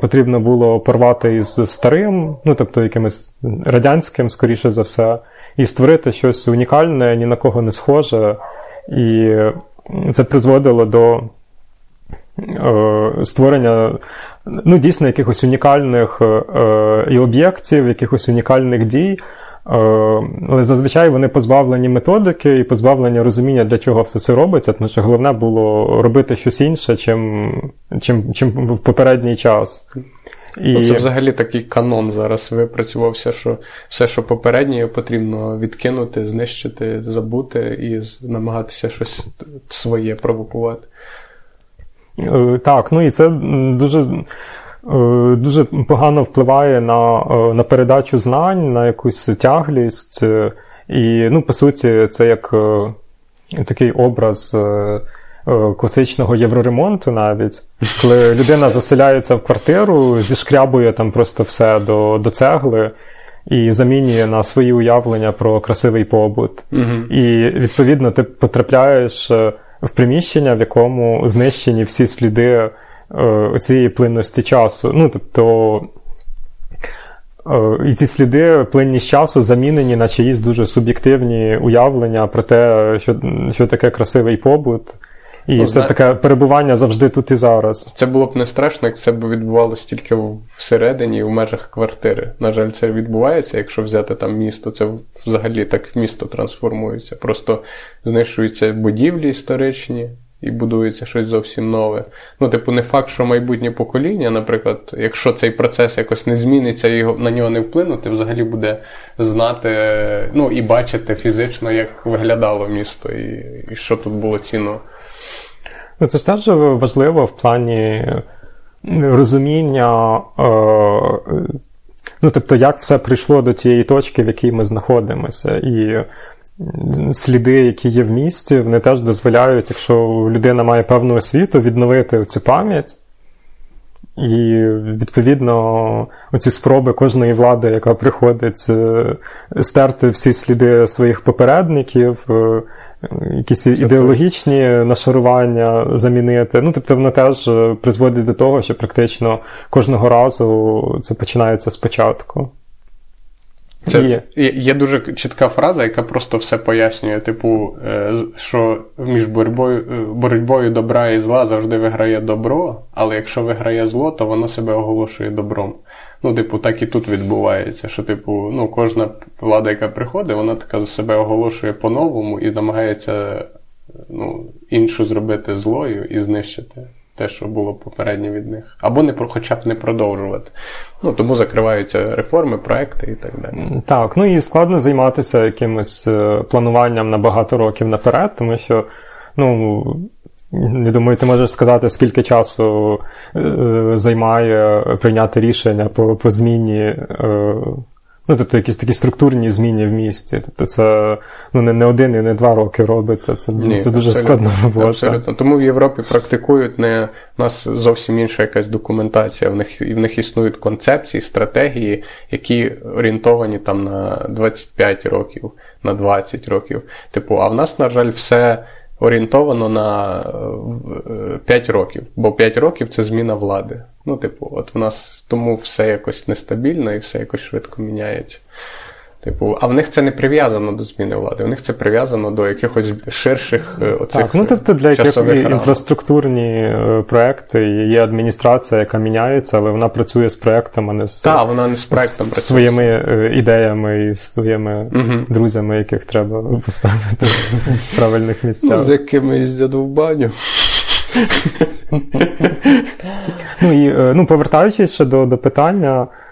потрібно було порвати із старим, ну тобто якимось радянським, скоріше за все, і створити щось унікальне, ні на кого не схоже. І це призводило до е, створення ну, дійсно якихось унікальних е, і об'єктів, якихось унікальних дій. Е, але зазвичай вони позбавлені методики і позбавлені розуміння, для чого все це робиться, тому що головне було робити щось інше, чим чим, чим в попередній час. І... Ну, це взагалі такий канон зараз випрацювався, що все, що попереднє, потрібно відкинути, знищити, забути і намагатися щось своє провокувати. Е, так, ну і це дуже Е, дуже погано впливає на е, на передачу знань, на якусь тяглість. І, ну, по суті, це як такий образ класичного євроремонту навіть, коли людина заселяється в квартиру, зішкрябує там просто все до, до цегли. І замінює на свої уявлення про красивий побут. uh І відповідно ти потрапляєш в приміщення, в якому знищені всі сліди Е, цієї плинності часу. Ну, тобто, е, і ці сліди плинність часу замінені на чиїсь дуже суб'єктивні уявлення про те, що що таке красивий побут. І ну, це знає... таке перебування завжди тут і зараз. Це було б не страшно, як це б відбувалося тільки всередині, в межах квартири. На жаль, це відбувається. Якщо взяти там місто, це взагалі так місто трансформується. Просто знищуються будівлі історичні, і будується щось зовсім нове. Ну, типу, не факт, що майбутнє покоління, наприклад, якщо цей процес якось не зміниться і на нього не вплинути, взагалі буде знати ну, і бачити фізично, як виглядало місто, і, і що тут було цінно. Ну, це ж теж важливо в плані розуміння. Е- Ну, тобто, як все прийшло до тієї точки, в якій ми знаходимося. І сліди, які є в місті, вони теж дозволяють, якщо людина має певну освіту, відновити цю пам'ять. І, відповідно, оці спроби кожної влади, яка приходить, е, стерти всі сліди своїх попередників, е, якісь ідеологічні нашарування замінити. Ну, тобто, воно теж призводить до того, що практично кожного разу це починається спочатку. Це є. є дуже чітка фраза, яка просто все пояснює. Типу, е, що між боротьбою е, боротьбою добра і зла завжди виграє добро, але якщо виграє зло, то воно себе оголошує добром. Ну, типу, так і тут відбувається. Що, типу, ну, кожна влада, яка приходить, вона така за себе оголошує по-новому і намагається ну, іншу зробити злою і знищити те, що було попереднє від них, або не хоча б не продовжувати. Ну тому закриваються реформи, проекти і так далі. Так, ну і складно займатися якимось е, плануванням на багато років наперед, тому що, ну. Я думаю, ти можеш сказати, скільки часу е, займає прийняти рішення по по зміні е, Ну, тобто якісь такі структурні зміни в місті. Тобто це ну, не не один і не два роки робиться. Це Ні, це дуже складна робота. Абсолютно. Тому в Європі практикують не у нас зовсім інша якась документація. В них в них існують концепції, стратегії, які орієнтовані там на 25 років, на 20 років. Типу, а в нас, на жаль, все. Орієнтовано на 5 е, років, бо 5 років це зміна влади. Ну, типу, от в нас тому все якось нестабільно і все якось швидко міняється. Типу, а в них це не прив'язано до зміни влади, в них це прив'язано до якихось ширших е, оцих Так, ну тобто для яких інфраструктурні е, проекти є адміністрація, яка міняється, але вона працює з проектом, а не з Так, вона не з проектом працює. своїми е, ідеями і своїми угу. друзями, яких треба поставити в правильних місцях. Ну, З якими їздять в баню. Ну і е, ну, повертаючись ще до, до питання е,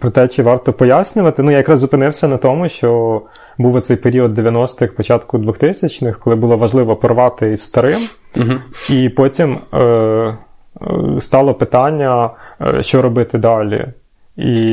про те, чи варто пояснювати, ну я якраз зупинився на тому, що був оцей період 90-х, початку 2000-х, коли було важливо порвати із старим, і потім е, стало питання, е, що робити далі. І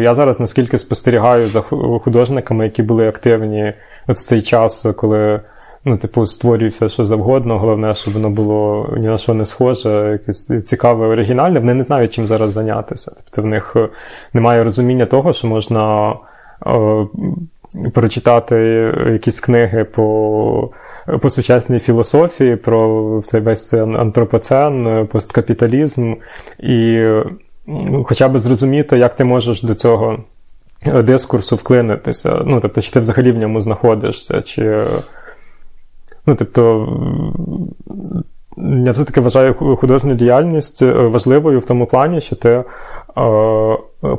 я зараз наскільки спостерігаю за художниками, які були активні в цей час, коли Ну, типу, створюй все, що завгодно. Головне, щоб воно було ні на що не схоже, якесь цікаве, оригінальне. Вони не знають, чим зараз зайнятися. Тобто в них е, немає розуміння того, що можна е, прочитати якісь книги по по сучасній філософії, про цей весь антропоцен, посткапіталізм, і хоча б зрозуміти, як ти можеш до цього дискурсу вклинитися. Ну, тобто, чи ти взагалі в ньому знаходишся, чи. Ну, тобто, я все-таки вважаю художню діяльність важливою в тому плані, що ти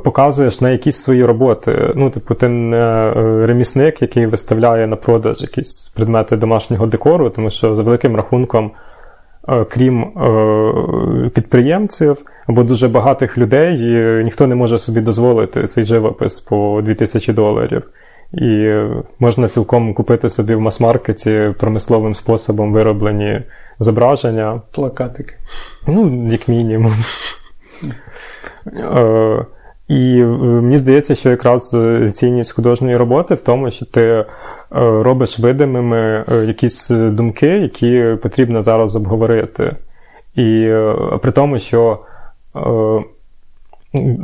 показуєш на якісь свої роботи. Ну, типу, ти не е, ремісник, який виставляє на продаж якісь предмети домашнього декору, тому що за великим рахунком, е, крім е, підприємців або дуже багатих людей, ніхто не може собі дозволити цей живопис по 2000 доларів. І можна цілком купити собі в мас-маркеті промисловим способом вироблені зображення. Плакатики. Ну, як мінімум. Е, і е, мені здається, що якраз е, цінність художньої роботи в тому, що ти робиш видимими якісь думки, які потрібно зараз обговорити. І при тому, що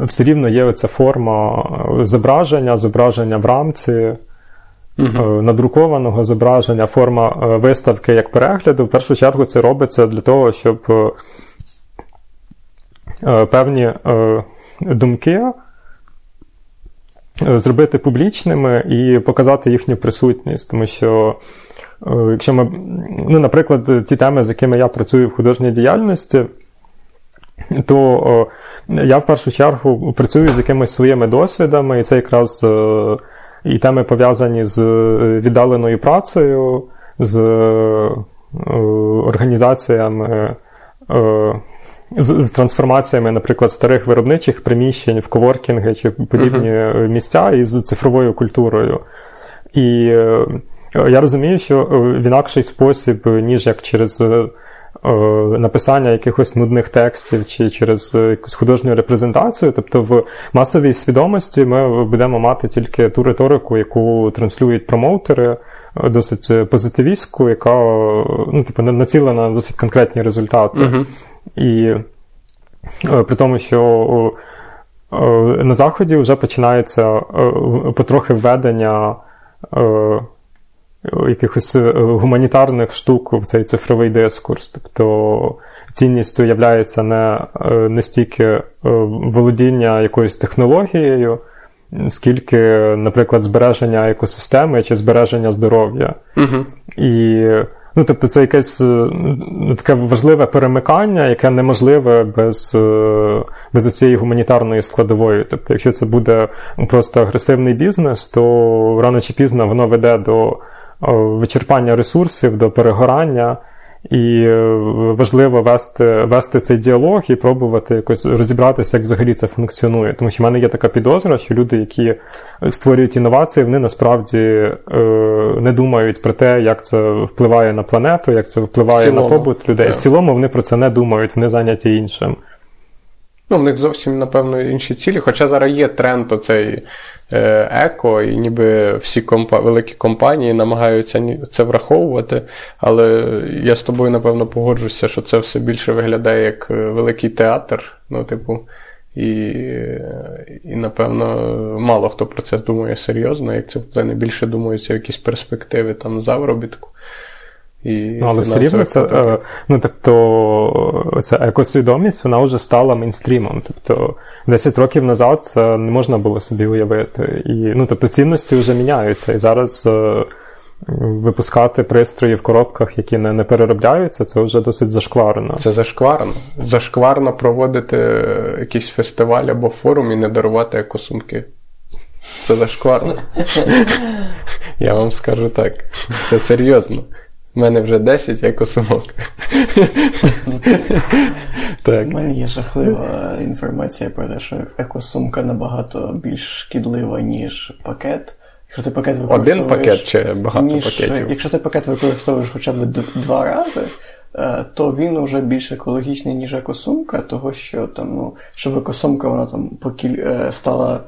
все рівно є оця форма зображення, зображення в рамці. Uh-huh. Надрукованого зображення, форма виставки як перегляду, в першу чергу це робиться для того, щоб Е, певні е, думки. Е, зробити публічними і показати їхню присутність, тому що, якщо ми, ну, наприклад, ті теми, з якими я працюю в художній діяльності, то я в першу чергу працюю з якимись своїми досвідами, і це якраз і теми пов'язані з віддаленою працею, з організаціями з, з трансформаціями, наприклад, старих виробничих приміщень в коворкінги чи подібні uh-huh. місця із цифровою культурою. І е, я розумію, що е, в інакший спосіб, ніж як через е, написання якихось нудних текстів чи через якусь художню репрезентацію, тобто в масовій свідомості ми будемо мати тільки ту риторику, яку транслюють промоутери. Досить позитивістську, яка ну, типу, націлена на досить конкретні результати. Uh-huh. І е, при тому, що е, на Заході вже починається е, потрохи введення якихось гуманітарних штук в цей цифровий дискурс. Тобто цінністю являється не, не стільки володіння якоюсь технологією. Скільки, наприклад, збереження екосистеми чи збереження здоров'я. uh І Ну, тобто, це якесь е, таке важливе перемикання, яке неможливе без е, без цієї гуманітарної складової. Тобто, якщо це буде просто агресивний бізнес, то рано чи пізно воно веде до вичерпання ресурсів, до перегорання. І е, важливо вести вести цей діалог і пробувати якось розібратися, як взагалі це функціонує. Тому що в мене є така підозра, що люди, які створюють інновації, вони насправді е, не думають про те, як це впливає на планету, як це впливає на побут людей. Yeah. В цілому вони про це не думають, вони зайняті іншим. Ну, в них зовсім, напевно, інші цілі. Хоча зараз є тренд оцей е, еко, і ніби всі компа- великі компанії намагаються це враховувати. Але я з тобою, напевно, погоджуся, що це все більше виглядає як е, великий театр. Ну, типу, і, і, напевно, мало хто про це думає серйозно, як це вплине більше думаються якісь перспективи там заробітку. І ну, Але все рівно це е, ну, тобто, ця екосвідомість вона вже стала мейнстрімом. Тобто 10 років назад це не можна було собі уявити. І, ну, тобто цінності вже міняються. І зараз е, випускати пристрої в коробках, які не, не переробляються, це вже досить зашкварно. Це зашкварно. Зашкварно проводити якийсь фестиваль або форум і не дарувати екосумки. Це зашкварно. Я вам скажу так. Це серйозно. У мене вже 10 екосумок. так. У мене є жахлива інформація про те, що екосумка набагато більш шкідлива, ніж пакет. Якщо ти пакет використовуєш... Один пакет чи багато ніж, пакетів? Якщо ти пакет використовуєш хоча б два рази, е, то він вже більш екологічний, ніж екосумка, того що там, ну, щоб екосумка вона там покіль... Е, стала.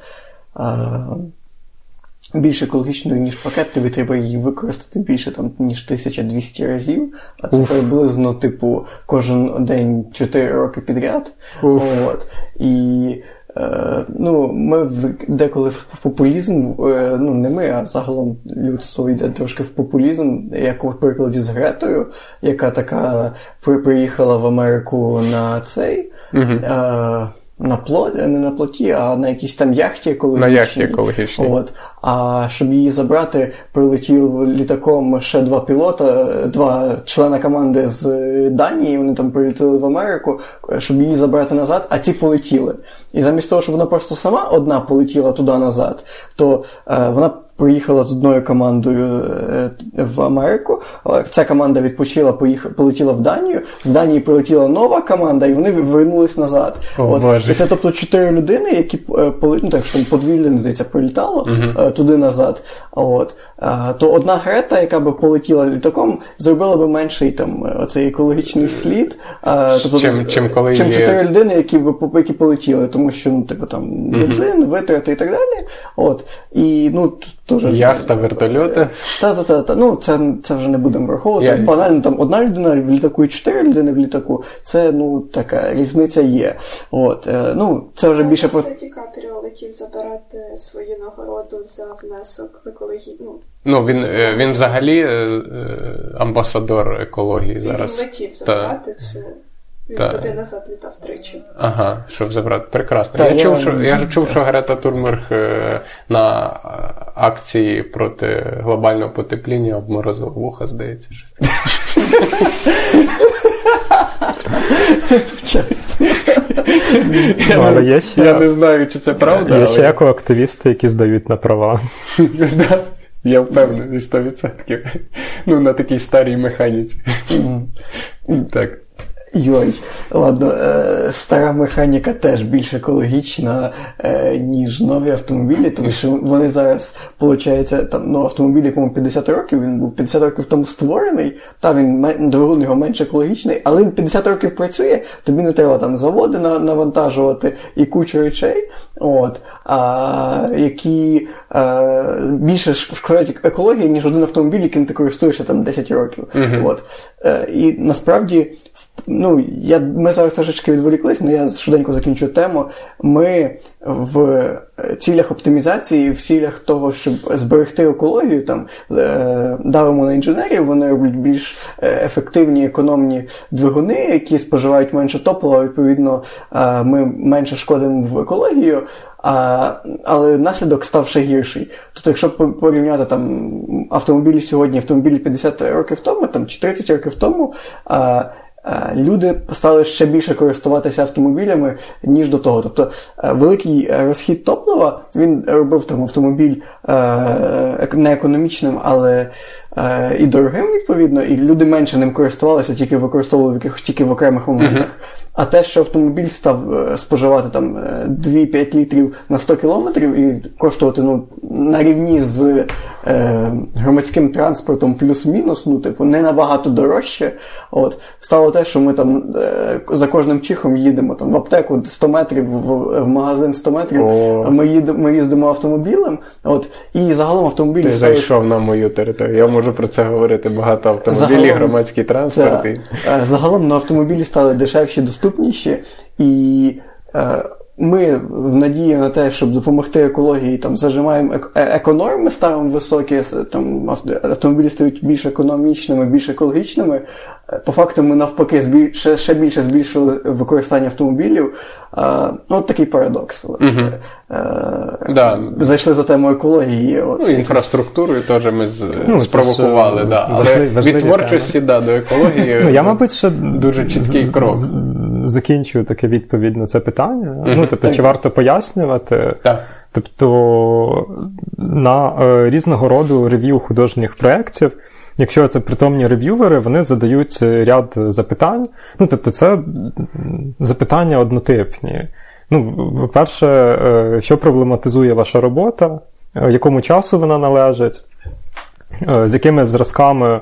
Більш екологічною, ніж пакет, тобі треба її використати більше там, ніж 1200 разів. А це приблизно, типу, кожен день 4 роки підряд. От. І е, ну, ми в, деколи в популізм, е, ну не ми, а загалом людство йде трошки в популізм, як у прикладі з Гретою, яка така приїхала в Америку на цей. Е, на плоті, не на плоті, а на якійсь там яхті екологічній. На яхті екологічній. От. А щоб її забрати, прилетів літаком ще два пілота, два члена команди з Данії. Вони там прилетіли в Америку, щоб її забрати назад, а ті полетіли. І замість того, щоб вона просто сама одна полетіла туди назад, то е, вона поїхала з одною командою е, в Америку. Ця команда відпочила, поїхала, полетіла в Данію. З Данії прилетіла нова команда, і вони вернулись назад. О, От. Боже. І це тобто чотири людини, які е, ну, так що там подвір'я, здається, прилітало uh-huh. Туди назад. От. То одна Грета, яка би полетіла літаком, зробила би менший там оцей екологічний слід. Тобто, чим, чим, коли чим є... чотири людини, які би які полетіли, тому що ну, типу, там бензин, uh-huh. витрати і так далі. От. І ну, Дуже Яхта, вертольоти. Та-та-та. та Ну, це це вже не будемо враховувати. Я... Банально там одна людина в літаку і чотири людини в літаку. Це ну така різниця є. От, е, ну, Це вже більше по. Ді Капріо летів забирати свою нагороду за внесок в екологію. Ну, ну він він взагалі амбасадор екології зараз. Він летів забирати цю. Він Та. туди назад літав тричі. Ага, щоб забрати. Прекрасно. Та, я, я чув, що я ж чув, що Грета Турмерг на акції проти глобального потепління обморозила вуха, здається. Вчасно. Я, ну, не, ще, я не знаю, чи це правда. Є але... ще екоактивісти, які здають на права. Я впевнений 100%. Ну, на такій старій механіці. Так. Йой, ладно, е, стара механіка теж більш екологічна, е, ніж нові автомобілі, тому що вони зараз, виходить, там ну, автомобіль, якому 50 років, він був 50 років тому створений, та він двигун його менш екологічний, але він 50 років працює, тобі не треба там заводи навантажувати і кучу речей, от, а, які а, більше шкодять екології, ніж один автомобіль, яким ти користуєшся там 10 років. Uh-huh. От. Е, і насправді, ну, я, ми зараз трошечки відволіклись, але я швиденько закінчу тему. Ми в цілях оптимізації, в цілях того, щоб зберегти екологію, там е, давимо на інженерів, вони роблять більш е, ефективні економні двигуни, які споживають менше топлива, відповідно, е, ми менше шкодимо в екологію. А, Але наслідок став ще гірший. Тобто, якщо порівняти там автомобілі сьогодні, автомобілі 50 років тому, там чи 30 років тому. А, Люди стали ще більше користуватися автомобілями, ніж до того. Тобто великий розхід топлива він робив там автомобіль не економічним, але і дорогим, відповідно, і люди менше ним користувалися, тільки використовували в яких тільки в окремих моментах. Uh-huh. А те, що автомобіль став е, споживати там 2-5 е, літрів на 100 кілометрів і коштувати ну, на рівні з е, громадським транспортом плюс-мінус, ну, типу, не набагато дорожче. От, Стало те, що ми там е, за кожним чихом їдемо там, в аптеку 100 метрів, в, в магазин 100 метрів, О. ми їдемо, ми їздимо автомобілем. От, І загалом автомобілі Ти стали... зайшов на мою територію. Я можу про це говорити багато автомобілів, загалом, громадський транспорт. І... Загалом на автомобілі стали дешевші доступніші, і е, ми в надії на те, щоб допомогти екології, там зажимаємо е, еконорми, ставимо високі, там автомобілі стають більш економічними, більш екологічними. Е, по факту, ми навпаки збіль... ще, ще більше збільшили використання автомобілів. Ну, От такий парадокс. Угу. Е, да. Зайшли за тему екології. От, ну, Інфраструктурою теж ми з... ну, спровокували. Це, да. Але від творчості да, до екології ну, я, мабуть, ще дуже чіткий крок. Закінчую таке відповідь на це питання. Угу. Ну, тобто, Чи варто пояснювати? Так. Тобто на е, різного роду рев'ю художніх проєктів якщо це притомні рев'ювери, вони задають ряд запитань. Ну, тобто, це запитання однотипні. Ну, По-перше, е, що проблематизує ваша робота, е, якому часу вона належить, е, з якими зразками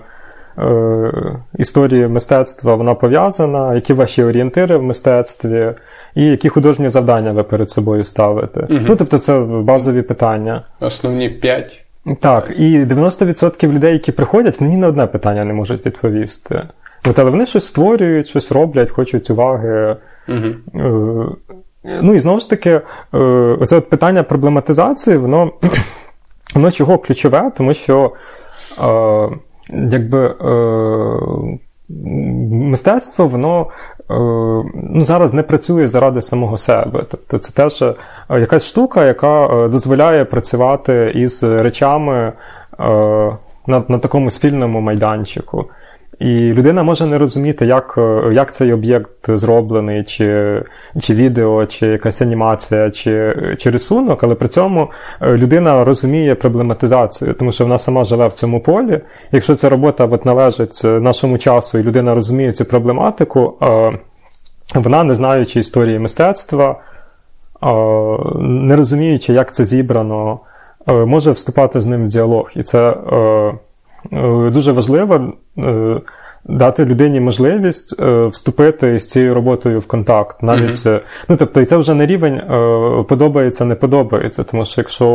історії мистецтва вона пов'язана, які ваші орієнтири в мистецтві, і які художні завдання ви перед собою ставите. Угу. Ну, тобто, це базові питання. Основні п'ять. Так, і 90% людей, які приходять, вони на одне питання не можуть відповісти. От, але вони щось створюють, щось роблять, хочуть уваги. Угу. Ну і знову ж таки, е, оце от питання проблематизації, воно воно чого ключове, тому що е, якби е, мистецтво, воно ну, зараз не працює заради самого себе. Тобто це теж якась штука, яка дозволяє працювати із речами на, на такому спільному майданчику. І людина може не розуміти, як як цей об'єкт зроблений, чи чи відео, чи якась анімація, чи чи рисунок, але при цьому е, людина розуміє проблематизацію, тому що вона сама живе в цьому полі. Якщо ця робота от належить нашому часу, і людина розуміє цю проблематику, вона, не знаючи історії мистецтва, не розуміючи, як це зібрано, може вступати з ним в діалог. І це Е, дуже важливо е, дати людині можливість е, вступити з цією роботою в контакт. Навіть mm-hmm. ну тобто, і це вже не рівень подобається, не подобається. Тому що якщо,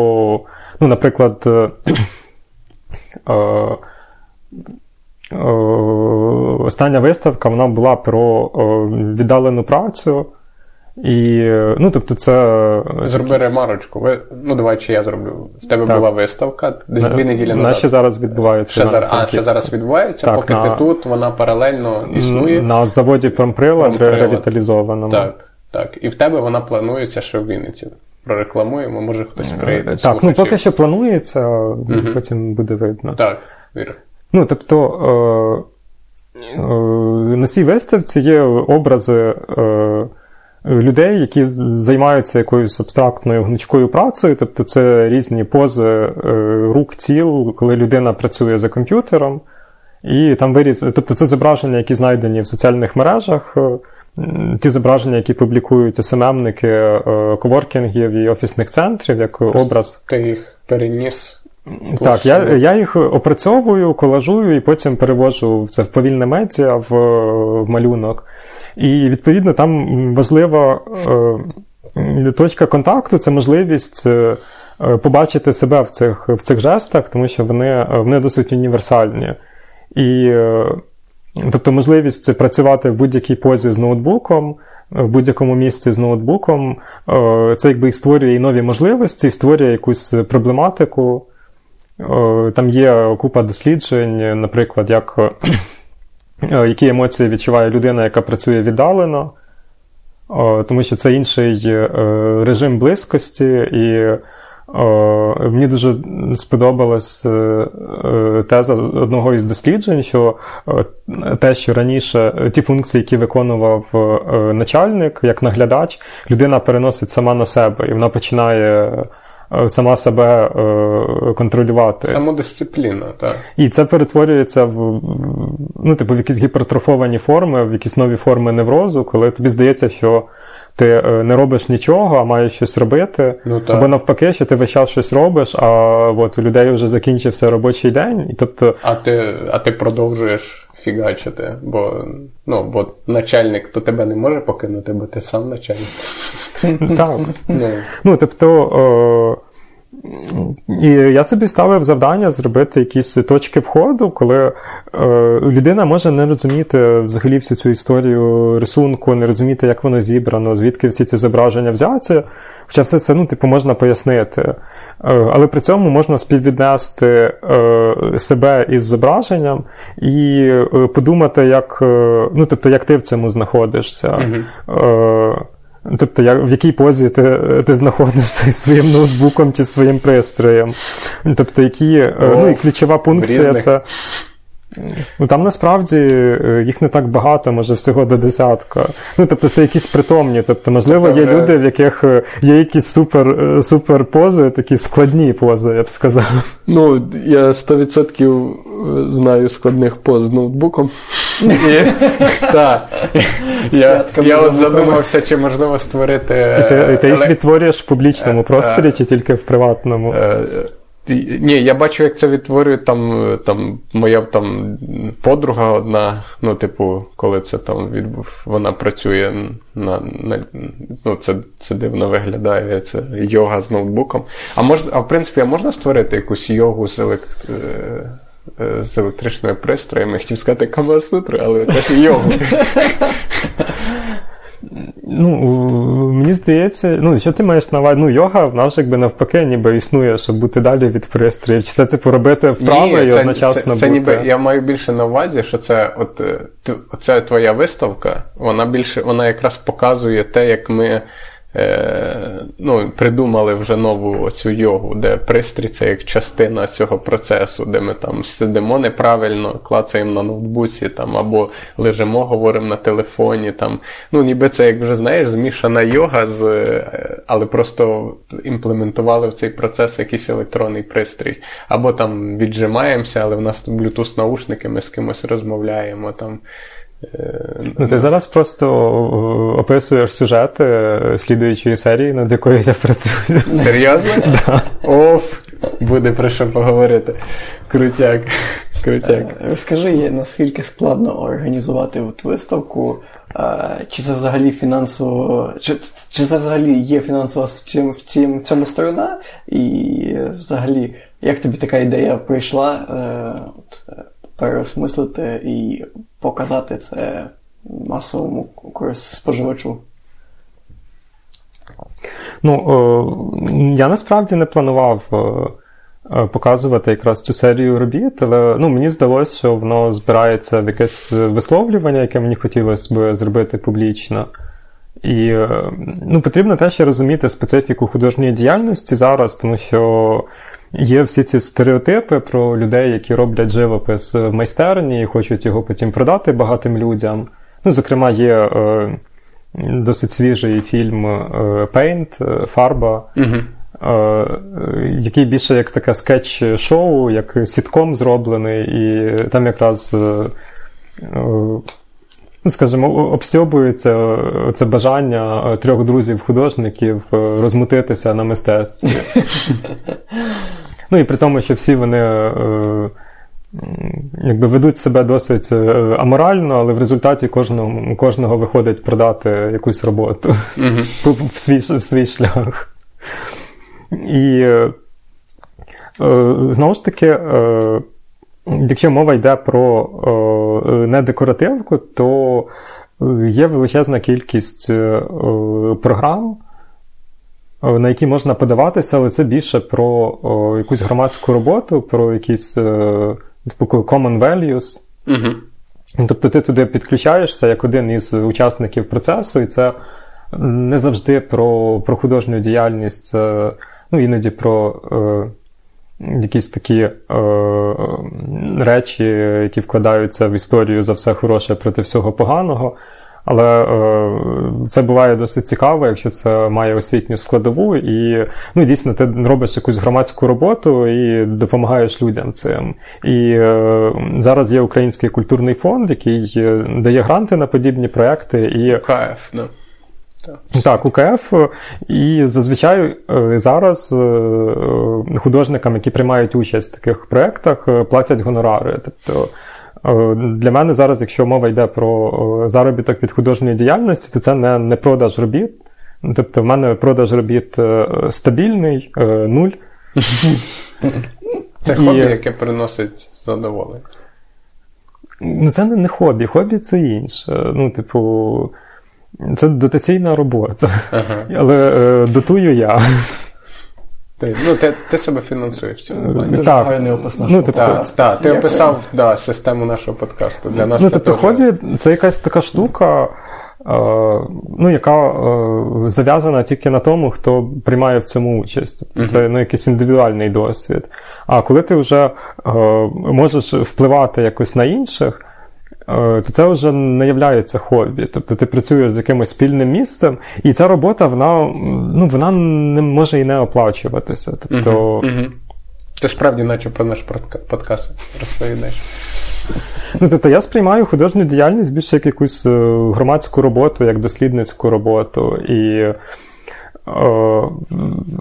ну, наприклад, остання виставка вона була про віддалену працю. І, ну, тобто, це... Зроби ремарочку. Ви... Ну, давай, чи я зроблю. В тебе так. була виставка десь дві неділі назад. ще зараз відбувається. Ще зараз, а, ще зараз відбувається, так, поки на... ти тут, вона паралельно існує. На заводі Промприлад ревіталізовано. Так, так. І в тебе вона планується ще в Вінниці. Прорекламуємо, може хтось прийде. Так, ну поки що планується, угу. потім буде видно. Так, вірю. Ну, тобто, е, е, на цій виставці є образи. Е, людей, які займаються якоюсь абстрактною гнучкою працею, тобто це різні пози е, рук, тіл, коли людина працює за комп'ютером, і там виріз, тобто це зображення, які знайдені в соціальних мережах. Е, ті зображення, які публікують СММники е, коворкінгів і офісних центрів, як образ. Ти їх переніс. Так, я я їх опрацьовую, колажую і потім перевожу це в повільне медіа, в, в малюнок. І відповідно там важлива е, точка контакту це можливість е, побачити себе в цих в цих жестах, тому що вони вони досить універсальні. І е, тобто можливість працювати в будь-якій позі з ноутбуком. В будь-якому місці з ноутбуком, це якби і створює і нові можливості, і створює якусь проблематику. Там є купа досліджень, наприклад, як Е, які емоції відчуває людина, яка працює віддалено, тому що це інший е, режим близькості, і мені дуже сподобалась е, теза одного із досліджень, що те, що раніше ті функції, які виконував начальник як наглядач, людина переносить сама на себе, і вона починає. Е, сама себе е, контролювати. Самодисципліна, так. І це перетворюється в ну, типу, в якісь гіпертрофовані форми, в якісь нові форми неврозу, коли тобі здається, що. Ти е, не робиш нічого, а маєш щось робити. Ну, Або навпаки, що ти весь час щось робиш, а от у людей вже закінчився робочий день. І тобто... А ти а ти продовжуєш фігачити, бо ну, бо начальник то тебе не може покинути, бо ти сам начальник. Так. Ну, тобто. І я собі ставив завдання зробити якісь точки входу, коли е, людина може не розуміти взагалі всю цю історію рисунку, не розуміти, як воно зібрано, звідки всі ці зображення взяться. Хоча все це ну, типу, можна пояснити. Е, але при цьому можна співвіднести е, себе із зображенням і е, подумати, як ну, тобто, як ти в цьому знаходишся. Mm-hmm. Тобто, як, в якій позі ти ти знаходишся зі своїм ноутбуком чи своїм пристроєм. Тобто, які, О, ну і ключова функція це Ну Там насправді е, їх не так багато, може всього до десятка. Ну, тобто це якісь притомні. Тобто, можливо, є тобто, люди, в яких е, є якісь супер е, супер пози, такі складні пози, я б сказав. Ну, я 100% знаю складних поз з ноутбуком. Так. Я от задумався, чи можливо створити. І ти їх відтворюєш в публічному просторі, чи тільки в приватному? Ні, я бачу, як це відтворює там там моя там подруга одна. Ну, типу, коли це там відбув, вона працює на. на ну, Це це дивно виглядає. Це йога з ноутбуком. А мож, а в принципі, а можна створити якусь йогу з елект... Е, е, з електричними пристроями, хотів сказати Камасутру, але теж йогу. Ну, мені здається, ну, що ти маєш на увазі? Ну, йога, вона ж якби навпаки, ніби існує, щоб бути далі від пристроїв. Чи це, типу, робити вправи Ні, і це, одночасно це, це, бути? ніби я маю більше на увазі, що це от е, це твоя виставка, вона більше вона якраз показує те, як ми ну, придумали вже нову оцю йогу, де пристрій це як частина цього процесу, де ми там сидимо неправильно, клацаємо на ноутбуці там, або лежимо, говоримо на телефоні. Там. Ну, Ніби це, як вже знаєш, змішана йога, з, е, але просто імплементували в цей процес якийсь електронний пристрій. Або там віджимаємося, але в нас Bluetooth наушники, ми з кимось розмовляємо. там. Ну, Ти зараз просто описуєш сюжет е, слідуючої серії, над якою я працюю. Серйозно? Да. Оф, буде про що поговорити. Крутяк. Крутяк. Е, розкажи, наскільки складно організувати от виставку, чи це взагалі фінансово, чи, чи це взагалі є фінансова в цьому, в цьому, цьому сторона? І взагалі, як тобі така ідея прийшла? Е, от, переосмислити і показати це масовому споживачу? Ну, я насправді не планував показувати якраз цю серію робіт, але ну, мені здалося, що воно збирається в якесь висловлювання, яке мені хотілося б зробити публічно. І ну, потрібно теж розуміти специфіку художньої діяльності зараз, тому що Є всі ці стереотипи про людей, які роблять живопис в майстерні і хочуть його потім продати багатим людям. Ну, Зокрема, є е, досить свіжий фільм е, Paint, е, Фарба, угу. е, який більше як таке скетч-шоу, як сітком зроблений, і там якраз. Е, Ну, скажімо, обстьобується це бажання трьох друзів-художників розмутитися на мистецтві. Ну і при тому, що всі вони е, якби ведуть себе досить е, аморально, але в результаті кожного кожного виходить продати якусь роботу в, свій, в свій шлях. І е, знову ж таки, якщо мова йде про недекоративку, то є величезна кількість програм. Е, на які можна подаватися, але це більше про якусь громадську роботу, про якісь е, типу common values. Угу. Тобто ти туди підключаєшся як один із учасників процесу, і це не завжди про про художню діяльність, це ну, іноді про е, якісь такі е, речі, які вкладаються в історію за все хороше проти всього поганого. Але е, це буває досить цікаво, якщо це має освітню складову, і ну, дійсно ти робиш якусь громадську роботу і допомагаєш людям цим. І е, зараз є Український культурний фонд, який е, дає гранти на подібні проекти. І... УКФ, да. Так. УКФ. І зазвичай е, зараз е, художникам, які приймають участь в таких проєктах, платять гонорари. Тобто Е, для мене зараз, якщо мова йде про е, заробіток від художньої діяльності, то це не не продаж робіт. Тобто, в мене продаж робіт е, стабільний, нуль. Це хобі, яке приносить задоволення. Ну, Це не хобі, хобі це інше. Ну, типу, це дотаційна робота. Ага. Але е, дотую я. Ти, ну, ти, ти себе фінансуєш в цьому плані. Дуже так. гарний опис нашого ну, тобто, подкасту. Так, ти описав да, систему нашого подкасту. Для нас Ну, це тобто, теж... хобі це якась така штука, е, ну, яка е, зав'язана тільки на тому, хто приймає в цьому участь. Тобто, uh-huh. Це ну, якийсь індивідуальний досвід. А коли ти вже е, можеш впливати якось на інших, то це вже не являється хобі. Тобто ти працюєш з якимось спільним місцем, і ця робота вона ну, вона не може і не оплачуватися. Тобто... Угу, угу. Ти справді, наче про наш подкаст розповідаєш. Ну, тобто я сприймаю художню діяльність більше як якусь е, громадську роботу, як дослідницьку роботу. І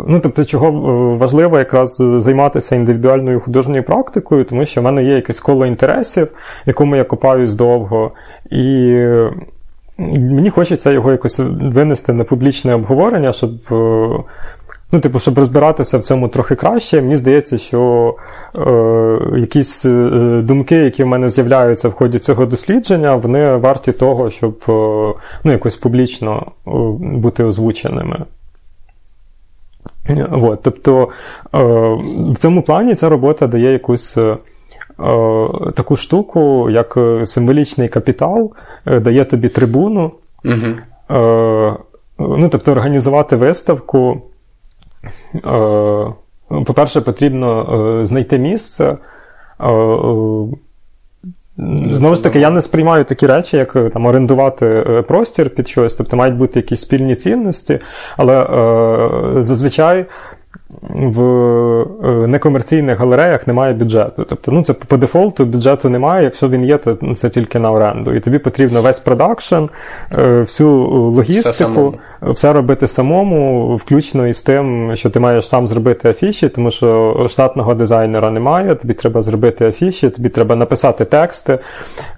Ну, тобто, чого важливо якраз займатися індивідуальною художньою практикою, тому що в мене є якесь коло інтересів, якому я копаюсь довго, і мені хочеться його якось винести на публічне обговорення, щоб Ну, типу, щоб розбиратися в цьому трохи краще, мені здається, що е, якісь е, думки, які в мене з'являються в ході цього дослідження, вони варті того, щоб е, ну, якось публічно е, бути озвученими. От, тобто е, в цьому плані ця робота дає якусь е, таку штуку, як символічний капітал, дає тобі трибуну. Угу. Ну, тобто, організувати виставку. Е, по-перше, потрібно е, знайти місце. Е, знову ж таки, я не сприймаю такі речі, як там орендувати простір під щось, тобто мають бути якісь спільні цінності, але зазвичай в е, некомерційних галереях немає бюджету. Тобто, ну це по дефолту бюджету немає. Якщо він є, то це тільки на оренду. І тобі потрібно весь продакшн, е, всю логістику, все, все робити самому, включно із тим, що ти маєш сам зробити афіші, тому що штатного дизайнера немає. Тобі треба зробити афіші, тобі треба написати тексти.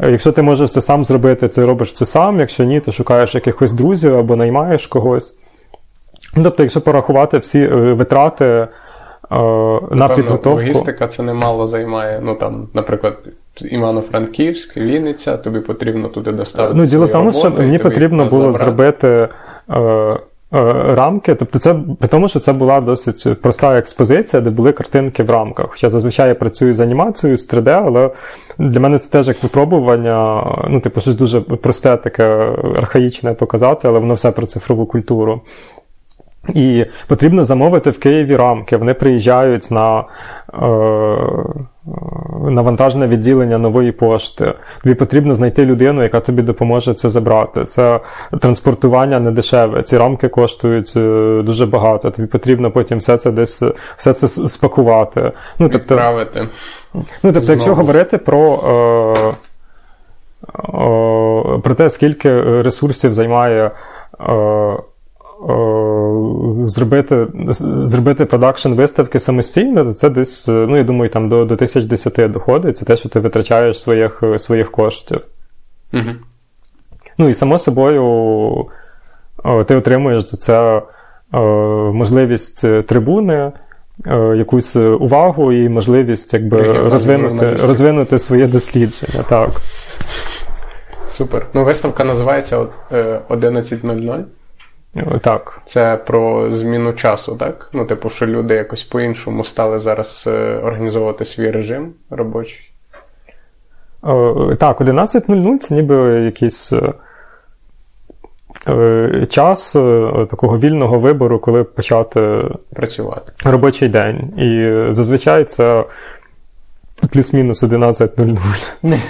Е, якщо ти можеш це сам зробити, ти робиш це сам. Якщо ні, то шукаєш якихось друзів або наймаєш когось. Ну, тобто, якщо порахувати всі е, витрати е, на підготовку. Логістика це немало займає. Ну там, наприклад, Івано-Франківськ, Вінниця, тобі потрібно туди доставити. Ну, діло в тому, що мені потрібно було забрати. зробити. Е, Рамки, тобто це при тому, що це була досить проста експозиція, де були картинки в рамках. Хоча зазвичай я працюю з анімацією, з 3D, але для мене це теж як випробування, ну, типу, щось дуже просте, таке архаїчне показати, але воно все про цифрову культуру. І потрібно замовити в Києві рамки. Вони приїжджають на е, навантажне відділення нової пошти. Тобі потрібно знайти людину, яка тобі допоможе це забрати. Це транспортування не дешеве. Ці рамки коштують е, дуже багато. Тобі потрібно потім все це десь все це спакувати. Ну, тобто, Відправити. Ну, тобто, Знову. якщо говорити про. Е, про те, скільки ресурсів займає е, зробити зробити продакшн виставки самостійно, то це десь, ну я думаю, там до до 1010 доходить. Це те, що ти витрачаєш своїх своїх коштів. Угу. Ну і само собою ти отримуєш за це можливість трибуни. Якусь увагу і можливість якби розвинути розвинути своє дослідження. так. Супер. Ну, виставка називається 11.00. Так. Це про зміну часу, так? Ну, типу, що люди якось по-іншому стали зараз е, організовувати свій режим робочий. О, так, 11.00 це ніби якийсь е, е, час такого вільного вибору, коли почати працювати робочий день. І зазвичай це плюс-мінус 11.00.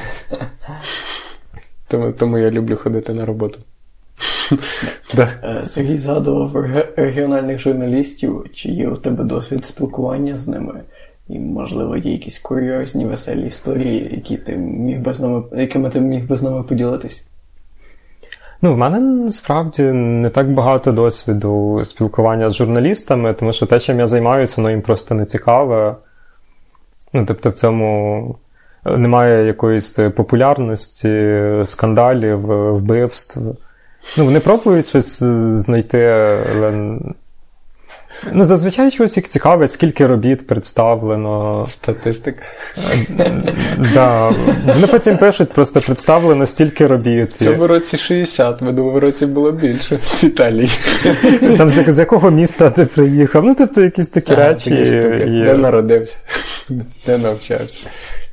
Тому, Тому я люблю ходити на роботу. Е, Сергій згадував регіональних журналістів, чи є у тебе досвід спілкування з ними? І, можливо, є якісь курйозні, веселі історії, які ти міг би з нами, якими ти міг би з нами поділитись? Ну, в мене насправді не так багато досвіду спілкування з журналістами, тому що те, чим я займаюся, воно їм просто не цікаве. Ну, тобто, в цьому немає якоїсь популярності, скандалів, вбивств. Ну, вони пробують щось е, знайти, але. Ну, зазвичай щось їх цікавить, скільки робіт представлено. Статистика. Да. Вони потім пишуть, просто представлено стільки робіт. В цьому році 60, в минулому році було більше в Італії. Там з, якого міста ти приїхав? Ну, тобто якісь такі а, речі. Такі Де народився, де навчався.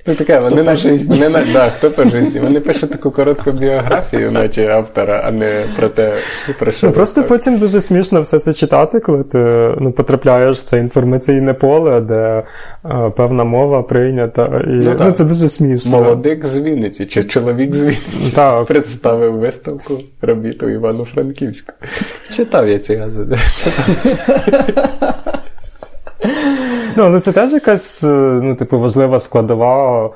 Ну таке, вони на житті. Не на, да, хто по житті. Вони пишуть таку коротку біографію, наче автора, а не про те, про що. Ну, Просто потім дуже смішно все це читати, коли ти ну, потрапляєш в це інформаційне поле, де а, певна мова прийнята. І, ну, ну, Це дуже смішно. Молодик з Вінниці, чи чоловік з Вінниці так. представив виставку робіту Івано-Франківську. Читав я ці газети. Ну, але це теж якась е, ну, типу, важлива складова е,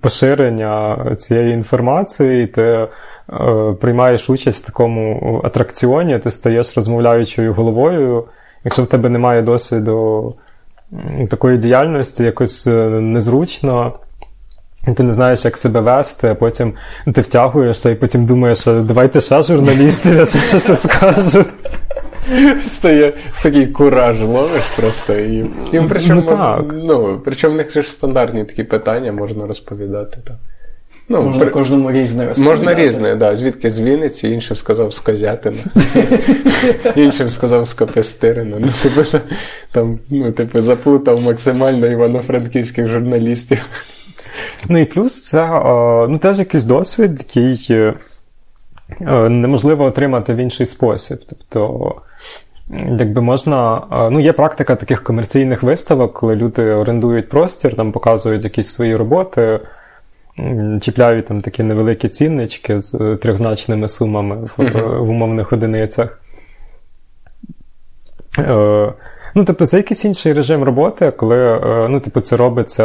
поширення цієї інформації, ти е, приймаєш участь в такому атракціоні, ти стаєш розмовляючою головою. Якщо в тебе немає досвіду такої діяльності, якось е, незручно. Ти не знаєш, як себе вести, а потім ти втягуєшся і потім думаєш, давайте ще журналістів, я щось скажу. Стає такий кураж ловиш просто. І, і причому, ну, так. ну, причому в них ж стандартні такі питання можна розповідати. Так. Ну, Можна при... кожному різне розповідати. Можна різне, да. Звідки з Вінниці, іншим сказав з Козятина, іншим сказав з Копестирина. Ну, типу, там, ну, типу, заплутав максимально івано-франківських журналістів. Ну і плюс це ну, теж якийсь досвід, який е, неможливо отримати в інший спосіб. Тобто, якби можна, ну, є практика таких комерційних виставок, коли люди орендують простір, там показують якісь свої роботи. Чіпляють там такі невеликі ціннички з трьохзначними сумами в, в умовних одиницях. Е, Ну, тобто, це якийсь інший режим роботи, коли е, ну, типу, це робиться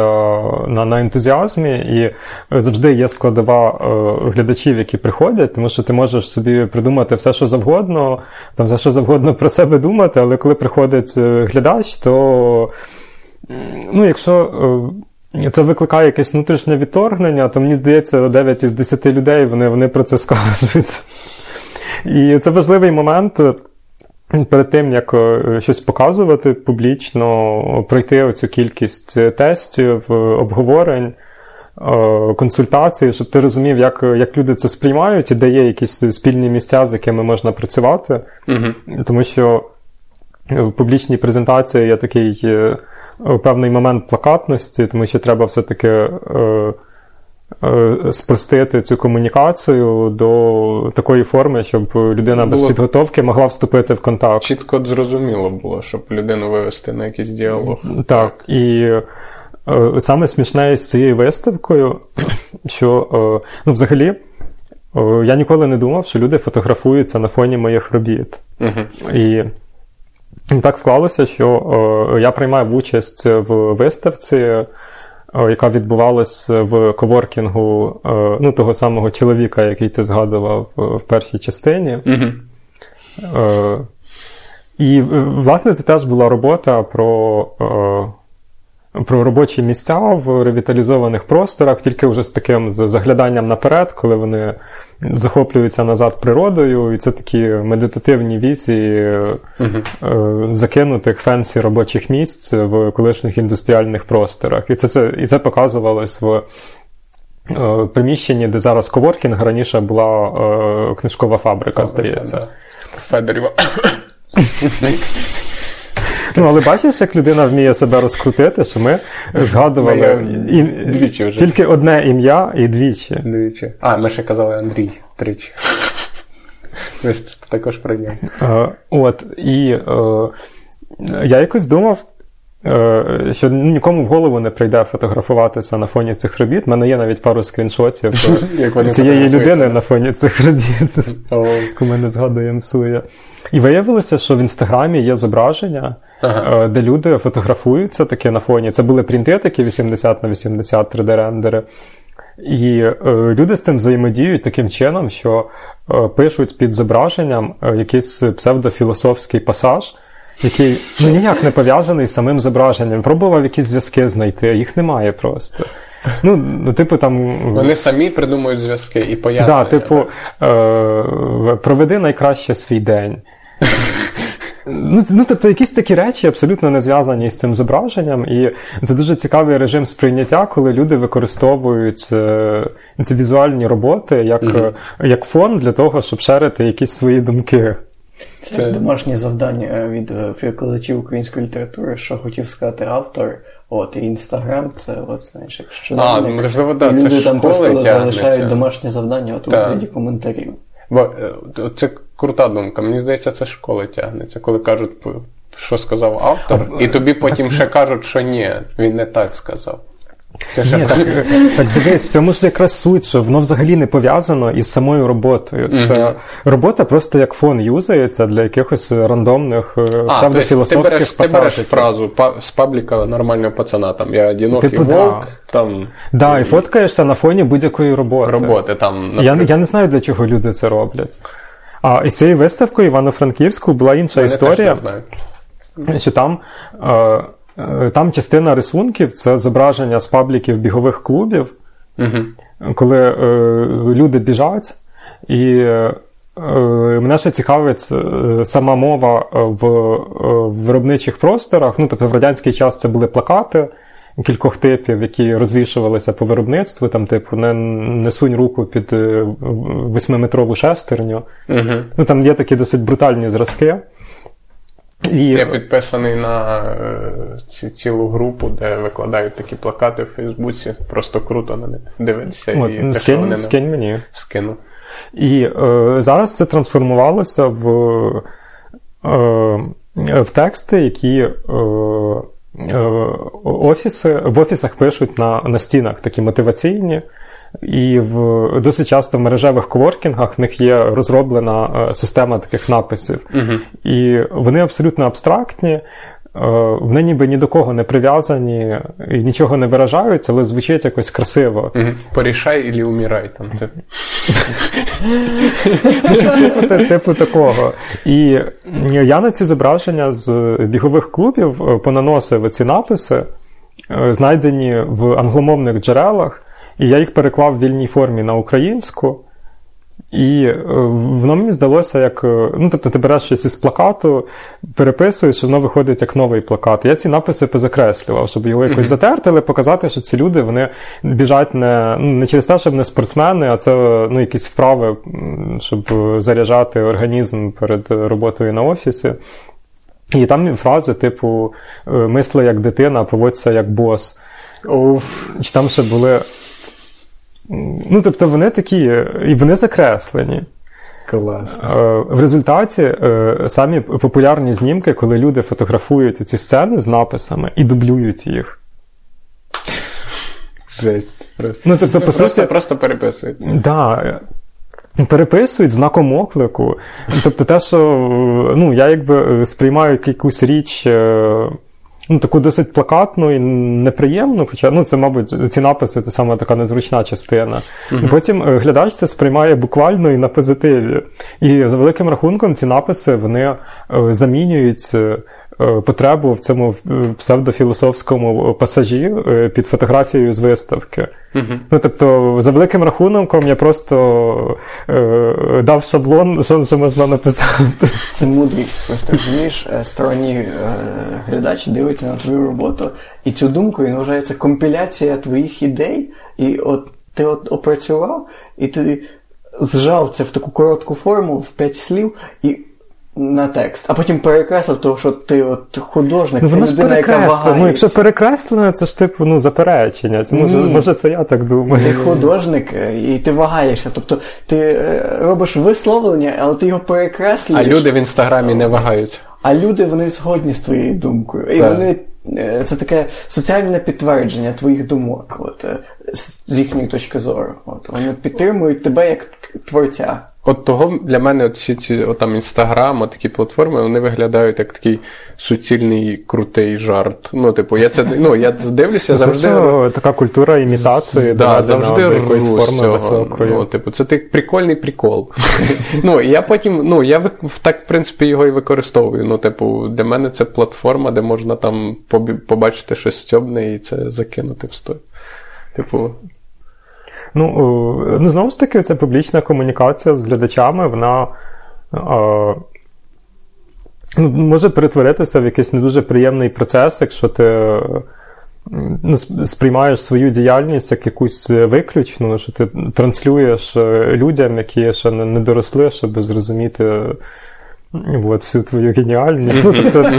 на на ентузіазмі, і завжди є складова е, глядачів, які приходять, тому що ти можеш собі придумати все, що завгодно, там все, що завгодно про себе думати, але коли приходить е, глядач, то ну, якщо. Це викликає якесь внутрішнє відторгнення, то мені здається, 9 із 10 людей вони вони про це скажуть. І це важливий момент Перед тим, як е, щось показувати публічно, пройти оцю кількість е, тестів, обговорень, е, консультацій, щоб ти розумів, як як люди це сприймають і де є якісь спільні місця, з якими можна працювати. Угу. Тому що в публічній презентації є такий певний момент плакатності, тому що треба все-таки. Е, спростити цю комунікацію до такої форми, щоб людина без було... підготовки могла вступити в контакт. Чітко зрозуміло було, щоб людину вивести на якийсь діалог. Так. так. І е, саме смішне з цією виставкою, що е, ну, взагалі. Я ніколи не думав, що люди фотографуються на фоні моїх робіт. Uh-huh. І так склалося, що я приймав участь в виставці яка відбувалась в коворкінгу е, ну, того самого чоловіка, який ти згадував в першій частині. Mm-hmm. І, власне, це теж була робота про про робочі місця в ревіталізованих просторах, тільки вже з таким загляданням наперед, коли вони захоплюються назад природою, і це такі медитативні візії uh-huh. закинутих фенсі робочих місць в колишніх індустріальних просторах. І це це, і це показувалось в е, приміщенні, де зараз коворкінг, раніше була е, книжкова фабрика, здається. Федорєва. Ну, але бачиш, як людина вміє себе розкрутити, що ми згадували і... двічі вже. тільки одне ім'я і двічі. Двічі. А, ми ще казали Андрій тричі. Ось також про нього. От, і е, я якось думав. Е, що нікому в голову не прийде фотографуватися на фоні цих робіт. У мене є навіть пару скріншотів цієї людини на фоні цих робіт, яку ми не згадуємо сує. І виявилося, що в інстаграмі є зображення, ага. Е, де люди фотографуються таке на фоні. Це були принти такі 80 на 80 3D-рендери. І е, люди з цим взаємодіють таким чином, що е, пишуть під зображенням е, якийсь псевдофілософський пасаж, який ну, ніяк не пов'язаний з самим зображенням. Пробував якісь зв'язки знайти, а їх немає просто. Ну, ну, типу, там... Вони самі придумують зв'язки і пояснення. Да, типу, е- проведи найкраще свій день. Ну, ну, тобто, якісь такі речі абсолютно не зв'язані з цим зображенням, і це дуже цікавий режим сприйняття, коли люди використовують е, ці візуальні роботи як mm як фон для того, щоб шерити якісь свої думки. Це, це... домашнє завдання від е, української літератури, що хотів сказати автор. От, і інстаграм, це от, знаєш, якщо а, можливо, да, люди це там просто залишають домашнє завдання от у вигляді коментарів. Бо е, це крута думка. Мені здається, це школи тягнеться, коли кажуть, що сказав автор, і тобі потім ще кажуть, що ні, він не так сказав. Ні, так, так дивись, в цьому ж якраз суть, що воно взагалі не пов'язано із самою роботою. Це mm-hmm. робота просто як фон юзається для якихось рандомних е, псевдофілософських ти береш, ти береш фразу з пабліка нормального пацана, там я одинокий типу, волк, да. там. Да, і фоткаєшся на фоні будь-якої роботи. Роботи там. Я я не знаю, для чого люди це роблять. А із цією виставкою Івано-Франківську була інша історія, теж не знаю. що там. Е, там частина рисунків це зображення з пабліків бігових клубів, угу. коли е, люди біжать, і е, мене ще цікавить е, сама мова в виробничих просторах. Ну, тобто в радянський час це були плакати кількох типів, які розвішувалися по виробництву, там, типу, не, не сунь руку під восьмиметрову шестерню. Угу. Ну, Там є такі досить брутальні зразки. І... Я підписаний на ці, цілу групу, де викладають такі плакати в Фейсбуці. Просто круто на них дивитися. От, і скинь, те, вони скинь мені. Скину. І е, зараз це трансформувалося в е, в тексти, які е, офіси, в офісах пишуть на, на стінах такі мотиваційні. І в досить часто в мережевих коворкінгах в них є розроблена система таких написів. uh І вони абсолютно абстрактні, вони ніби ні до кого не прив'язані і нічого не виражають, але звучить якось красиво. uh Порішай і умірай там. Типу, типу такого. І я на ці зображення з бігових клубів понаносив ці написи, знайдені в англомовних джерелах. І я їх переклав в вільній формі на українську. І е, воно мені здалося, як. Е, ну, тобто, ти береш щось із плакату, переписуєш, і воно виходить як новий плакат. Я ці написи позакреслював, щоб його якось mm-hmm. затерти, але показати, що ці люди вони біжать не ну, не через те, щоб не спортсмени, а це ну, якісь вправи, щоб заряджати організм перед роботою на офісі. І там фрази, типу, «Е, мисли як дитина, поводься як бос. Уф. Чи там ще були. Ну, тобто, вони такі, і вони закреслені. Клас. Е, в результаті е, самі популярні знімки, коли люди фотографують ці сцени з написами і дублюють їх. Жесть. Просто ну, тобто, по просто, суті... просто переписують. Да, Переписують знаком оклику. Тобто, те, що ну, я якби сприймаю якусь річ ну, таку досить плакатну і неприємну, хоча ну, це, мабуть, ці написи це саме така незручна частина. uh Потім е, глядач це сприймає буквально і на позитиві. І за великим рахунком ці написи вони е, замінюють. Е, потребу в цьому псевдофілософському пасажі під фотографією з виставки. Uh-huh. Ну, Тобто, за великим рахунком я просто е, дав шаблон, що, що можна написати. Це мудрість. Просто розумієш, сторонній е, глядач дивиться на твою роботу, і цю думку він вважається компіляція твоїх ідей, і от ти от опрацював, і ти зжав це в таку коротку форму в п'ять слів, і на текст, а потім перекреслив, того, що ти от художник, ну, ти людина, яка вагається. Ну, якщо перекреслено, це ж типу ну, заперечення. Це, може, може, це я так думаю. Ти художник і ти вагаєшся. Тобто ти е, робиш висловлення, але ти його перекреслюєш. А люди в інстаграмі не вагаються. А люди вони згодні з твоєю думкою. І так. вони е, це таке соціальне підтвердження твоїх думок, от, е, з їхньої точки зору. От, Вони підтримують тебе як творця. От того для мене от всі ці от там інстаграм, такі платформи, вони виглядають як такий суцільний крутий жарт. Ну, типу, я це ну, я дивлюся завжди. Це така культура імітації, да, завжди якоїсь форми високої. Ну, типу, це так прикольний прикол. Ну, я потім, ну, я так, в принципі, його і використовую. Ну, типу, для мене це платформа, де можна там побачити щось стьобне і це закинути в стой. Типу. Ну, ну, знову ж таки, ця публічна комунікація з глядачами, вона а, ну, може перетворитися в якийсь не дуже приємний процес, якщо ти ну, сприймаєш свою діяльність як якусь виключну, що ти транслюєш е, людям, які ще не доросли, щоб зрозуміти. От, всю твою геніальність. Ну, тобто,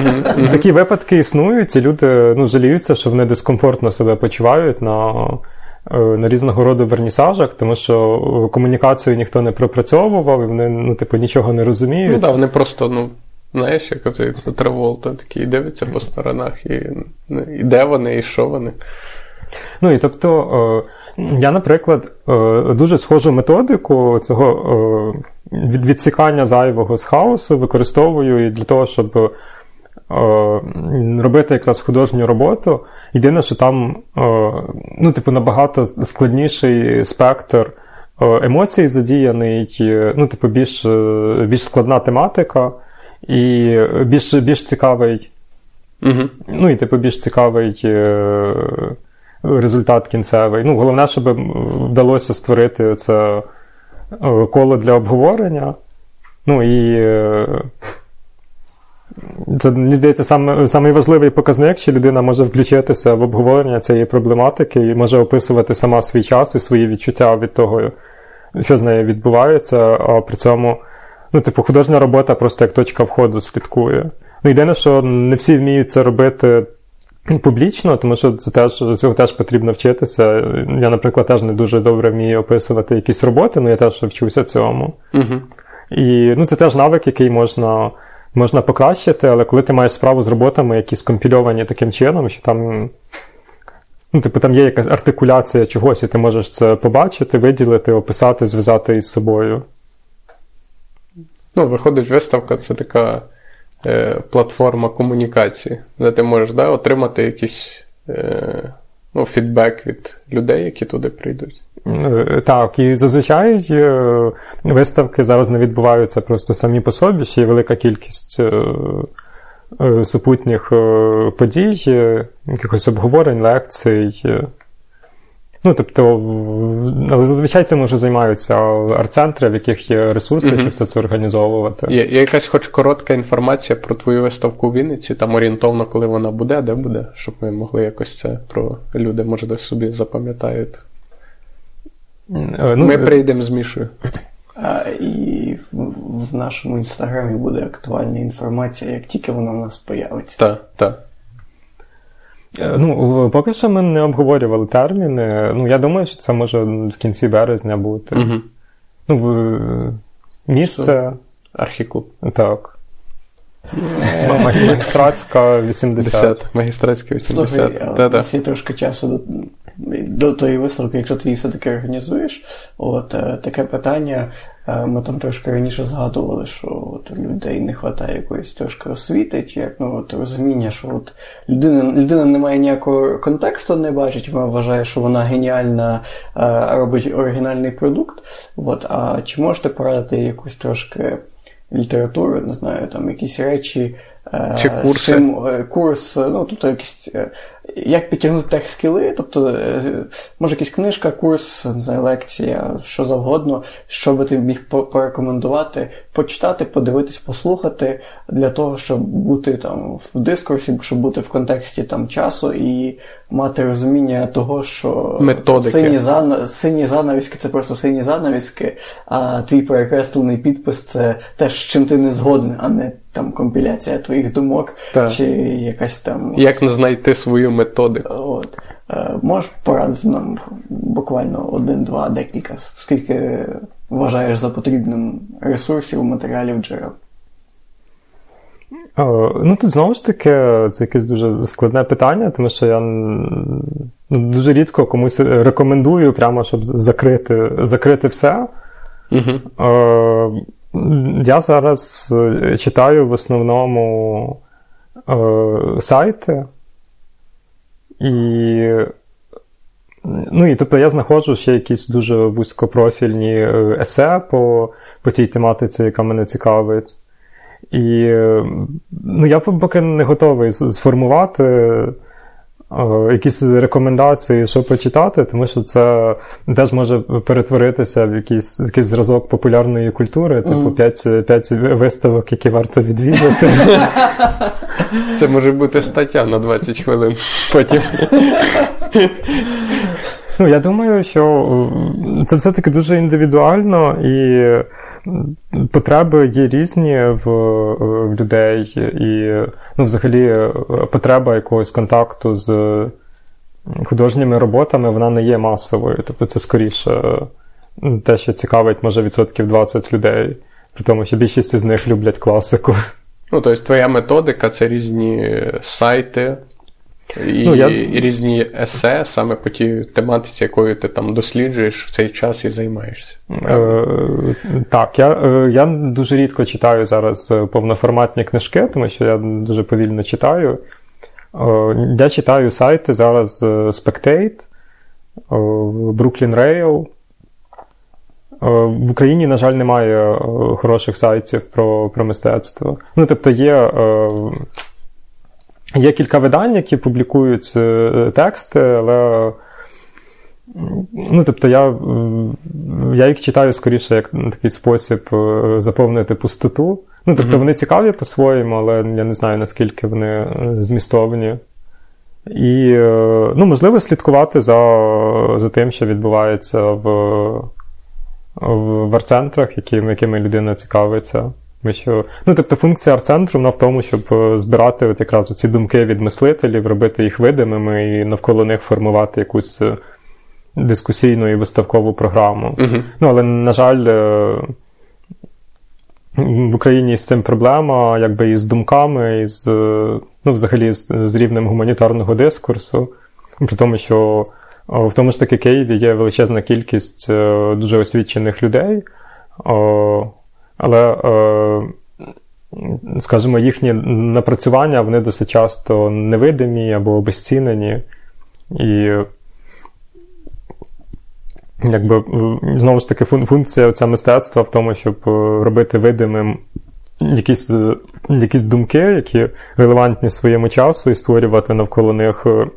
Такі випадки існують, і люди ну, жаліються, що вони дискомфортно себе почувають на Е, на різного роду вернісажах, тому що комунікацію ніхто не пропрацьовував, і вони ну, типу, нічого не розуміють. Ну так, вони просто, ну. Знаєш, як оцей Траволта такий дивиться по сторонах, і, і де вони, і що вони. Ну і тобто, я, наприклад, дуже схожу методику цього відсікання зайвого з хаосу використовую і для того, щоб робити якраз художню роботу. Єдине, що там ну, типу, набагато складніший спектр емоцій задіяний, ну, типу, більш більш складна тематика і більш більш цікавий. Угу. Ну, і типу більш цікавий результат кінцевий. Ну, Головне, щоб вдалося створити це коло для обговорення. Ну і це, мені здається, саме, найважливий показник, що людина може включитися в обговорення цієї проблематики і може описувати сама свій час і свої відчуття від того, що з нею відбувається, а при цьому, ну, типу, художня робота просто як точка входу слідкує. Ну, єдине, що не всі вміють це робити публічно, тому що це теж цього теж потрібно вчитися. Я, наприклад, теж не дуже добре вмію описувати якісь роботи, але я теж вчуся цьому. Угу. І ну, це теж навик, який можна можна покращити, але коли ти маєш справу з роботами, які скомпільовані таким чином, що там. Ну, типу, там є якась артикуляція чогось, і ти можеш це побачити, виділити, описати, зв'язати із собою. Ну, виходить, виставка це така е, платформа комунікації, де ти можеш да, отримати якийсь е, ну, фідбек від людей, які туди прийдуть. Е, так, і зазвичай е, виставки зараз не відбуваються просто самі по собі, ще є велика кількість е, супутніх подій, якихось обговорень, лекцій. Ну, тобто, але зазвичай цим вже займаються арт-центри, в яких є ресурси, mm-hmm. щоб все це організовувати. Є, є якась хоч коротка інформація про твою виставку у Вінниці, там орієнтовно, коли вона буде, де буде, щоб ми могли якось це про люди, може, собі запам'ятають. Е, ну, Ми прийдемо з Мішою. А, І в, в нашому інстаграмі буде актуальна інформація, як тільки вона в нас появиться. Так, так. Е, ну, поки що ми не обговорювали терміни. Ну, я думаю, що це може в кінці березня бути. Угу. Ну, в, місце. Архіклуб. Так. Магістратська 80. Магістратська 80. Слухай, у нас трошки часу до до тої виставки, якщо ти її все-таки організуєш, от е, таке питання. Е, ми там трошки раніше згадували, що от людей не вистачає якоїсь трошки освіти, чи як ну, от розуміння, що от людина людина не має ніякого контексту, не бачить, вона вважає, що вона геніальна, е, робить оригінальний продукт. От, А чи можете порадити якусь трошки літературу, не знаю, там якісь речі, чи курси? Цим, курс, ну, тобто якісь як підтягнути тех скіли, тобто, е, може, якась книжка, курс, не знаю, лекція, що завгодно, що би ти міг порекомендувати, почитати, подивитись, послухати для того, щоб бути там в дискурсі, щоб бути в контексті там часу і мати розуміння того, що Методики. сині сині занавіски це просто сині занавіски, а твій перекреслений підпис це те, з чим ти не згоден, а не там компіляція твоїх думок, так. чи якась там. Як знайти свою методику? От. Е, можеш порадити нам буквально один-два, декілька, скільки вважаєш за потрібним ресурсів, матеріалів, джерел? Ну, тут знову ж таки, це якесь дуже складне питання, тому що я ну, дуже рідко комусь рекомендую, прямо щоб закрити закрити все. Угу. Я зараз читаю в основному сайти, і ну, і тобто я знаходжу ще якісь дуже вузькопрофільні есе по, по тій тематиці, яка мене цікавить. І ну, я поки не готовий сформувати якісь рекомендації, що почитати, тому що це теж може перетворитися в якийсь якийсь зразок популярної культури, типу 5 5 виставок, які варто відвідати. Це може бути стаття на 20 хвилин потім. Ну, Я думаю, що це все-таки дуже індивідуально і потреби є різні в, в людей, і ну, взагалі потреба якогось контакту з художніми роботами вона не є масовою. Тобто це скоріше те, що цікавить, може, відсотків 20 людей, при тому, що більшість з них люблять класику. Ну, тобто, твоя методика це різні сайти. І, ну, я... і різні есе саме по тій тематиці, якою ти там досліджуєш в цей час і займаєшся. Е, Так, я е, я дуже рідко читаю зараз е, повноформатні книжки, тому що я дуже повільно читаю. Е, Я читаю сайти зараз Spectate, Brooklyn Rail. В Україні, на жаль, немає хороших сайтів про про мистецтво. Ну, тобто, є Є кілька видань, які публікують е, тексти, але ну, тобто я я їх читаю скоріше як такий спосіб е, заповнити пустоту. Ну, тобто mm-hmm. вони цікаві по-своєму, але я не знаю, наскільки вони е, змістовні. І, ну, можливо, слідкувати за за тим, що відбувається в в арт-центрах, якими, якими людина цікавиться. Ми що, ну, Тобто функція арт-центру вона в тому, щоб е, збирати от якраз ці думки від мислителів, робити їх видимими і навколо них формувати якусь е, дискусійну і виставкову програму. uh Ну, Але, на жаль, е, в Україні з цим проблема, якби і з думками, і з, ну, взагалі з, з рівнем гуманітарного дискурсу, при тому, що в тому ж таки Києві є величезна кількість дуже освічених людей. Але, е, скажімо, їхні напрацювання вони досить часто невидимі або обезцінені. І якби знову ж таки функція ця мистецтва в тому, щоб е, робити видимим якісь якісь думки, які релевантні своєму часу, і створювати навколо них е,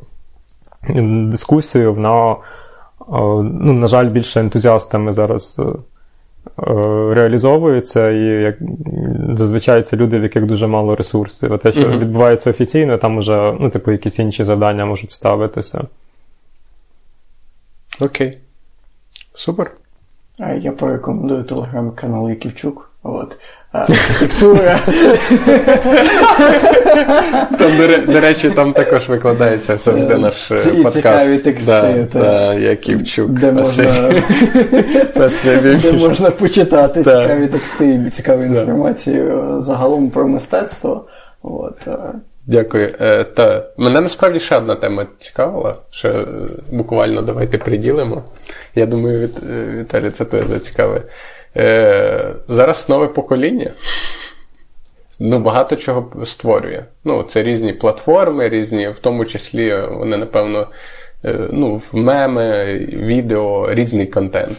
дискусію. Вона, ну, на жаль, більше ентузіастами зараз Е, реалізовується, і як зазвичай це люди, в яких дуже мало ресурсів. А те, що відбувається офіційно, там вже ну, типу, якісь інші завдання можуть ставитися. Окей. Супер. Я порекомендую телеграм-канал Яківчук. От. Архітектура. Там, до, до речі, там також викладається завжди наш е, Ці подкаст. Цікаві тексти. Да, та, та, Яківчук. Де можна, де можна почитати цікаві тексти і цікаву інформацію загалом про мистецтво. От. Дякую. Е, та мене насправді ще одна тема цікавила. Ще е, буквально давайте приділимо. Я думаю, Віталій, це тебе зацікавить. Е, Зараз нове покоління. Ну, багато чого створює. Ну, Це різні платформи, різні, в тому числі, вони, напевно, е, ну, меми, відео, різний контент.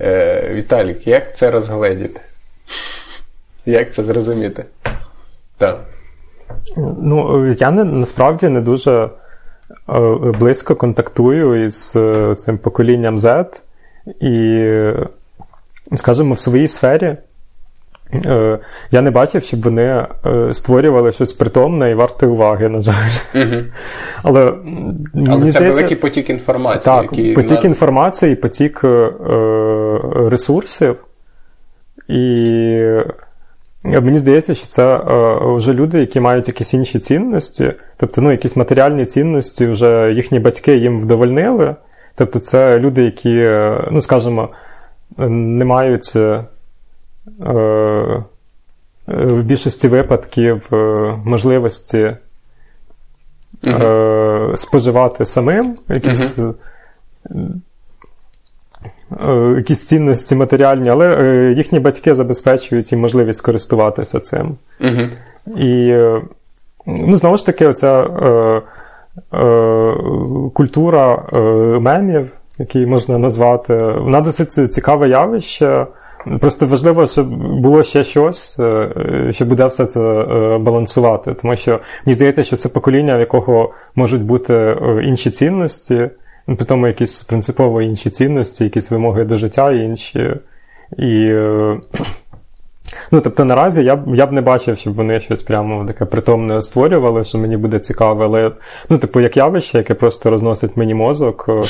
Е, Віталік, як це розгледіти? Як це зрозуміти? Так. Ну, я не, насправді не дуже е, близько контактую із е, цим поколінням Z. І скажімо, в своїй сфері. Е, я не бачив, щоб вони е, створювали щось притомне і варте уваги, на жаль. Угу. Але Але це здається, великий потік інформації. Так, який потік на... інформації, потік е, ресурсів. І мені здається, що це вже люди, які мають якісь інші цінності, тобто ну, якісь матеріальні цінності, вже їхні батьки їм вдовольнили. Тобто, це люди, які, ну, скажімо, не мають е, е, в більшості випадків е, можливості uh споживати самим якісь uh якісь цінності матеріальні, але їхні батьки забезпечують їм можливість користуватися цим. І ну, знову ж таки, оця е, е, культура е, мемів який можна назвати. Вона досить цікаве явище. Просто важливо, щоб було ще щось, щоб що буде все це е, балансувати. Тому що мені здається, що це покоління, в якого можуть бути е, інші цінності, при тому якісь принципово інші цінності, якісь вимоги до життя інші. І Ну, тобто, наразі я б я б не бачив, щоб вони щось прямо таке притомне створювали, що мені буде цікаво, але ну, типу, як явище, яке просто розносить мені мозок, е,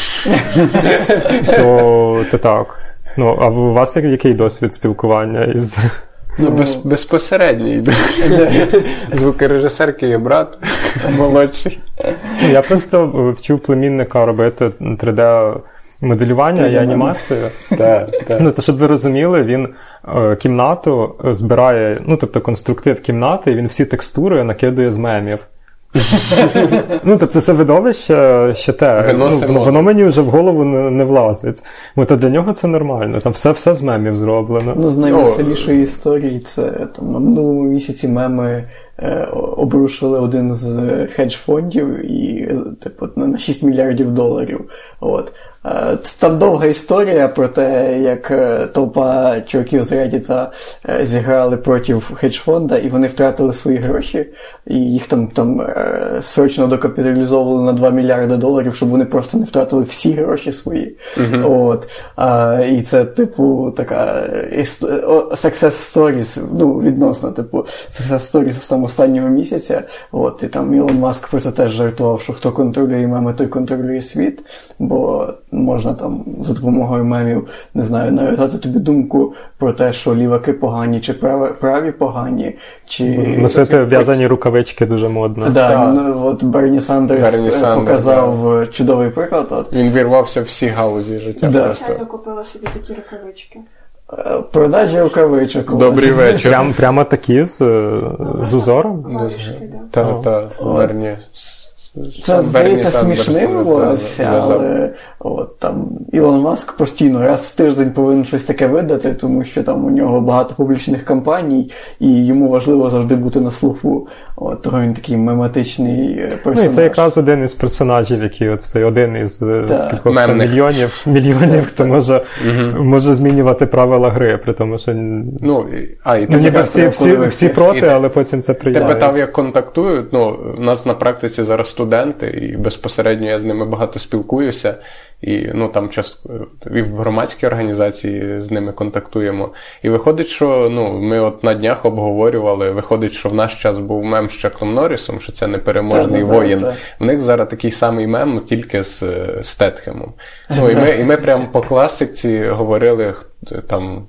то, то так. Ну, а у вас який досвід спілкування із. Ну, без, безпосередній. Звукорежисерки є брат молодший. Я просто вчив племінника робити 3D моделювання і анімацію. Так, так. Ну, то, щоб ви розуміли, він кімнату збирає, ну, тобто конструктив кімнати, і він всі текстури накидує з мемів. Ну, тобто це видовище ще те. Ну, воно мені вже в голову не, не влазить. Бо то для нього це нормально. Там все все з мемів зроблено. Ну, з найвеселішої історії це там на минулому місяці меми е, обрушили один з хедж-фондів і типу, на 6 мільярдів доларів. От. Е, там довга історія про те, як е, толпа чуваків з Reddit е, зіграли проти хедж-фонда, і вони втратили свої гроші, і їх там там срочно докапіталізовували на 2 мільярди доларів, щоб вони просто не втратили всі гроші свої. Uh-huh. От. А, І це, типу, така success stories, ну, відносно, типу, success stories там останнього місяця. От, І там Ілон Маск про це теж жартував, що хто контролює меми, той контролює світ. бо можна там за допомогою мемів, не знаю, нав'язати тобі думку про те, що ліваки погані, чи праві, праві погані, чи носити в'язані рукавички дуже модно. Да, так, ну, от Берні Сандерс Берні показав да. чудовий приклад. От. Він вірвався в всі галузі життя. Да. Звичайно, купила собі такі рукавички. Е, продажі рукавичок. Добрий вечір. Прям, прямо такі з, з узором? Так, так, Берні. Це здається смішним волосся, але от, там Ілон Маск постійно раз в тиждень повинен щось таке видати, тому що там у нього багато публічних кампаній, і йому важливо завжди бути на слуху. От, Того він такий мематичний персонаж. Ну, і Це якраз один із персонажів, який от цей один із е, скількох мільйонів, мільйонів, хто може може змінювати правила гри, при тому, що ну, а, і ну, ніби всі, всі, всі проти, але потім це приємно. Ти питав, як контактують. Ну, У нас на практиці зараз студенти, і безпосередньо я з ними багато спілкуюся. І ну там часто і в громадській організації з ними контактуємо. І виходить, що ну ми от на днях обговорювали. Виходить, що в наш час був мем з Чаком Норрісом, що це непереможний та, воїн. Та, та. В них зараз такий самий мем, тільки з Стетхемом. Ну і ми і ми прямо по класиці говорили там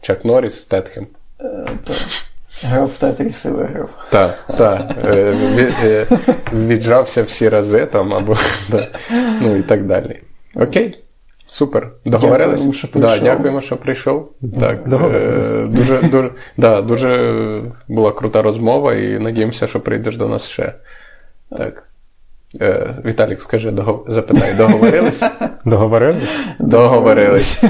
Чак Норріс, Стетхем. Е, Грав в Тетріс і виграв. Так, так. Е, е, віджався всі рази там або ну і так далі. Окей. Супер. Договорились? Дякуємо, що прийшов. Да, дякуємо, що прийшов. Так, е, Дуже дуже, да, дуже була крута розмова, і надіємося, що прийдеш до нас ще. Так. Е, Віталік, скажи, догов... запитай, договорились? Договорились? Договорились.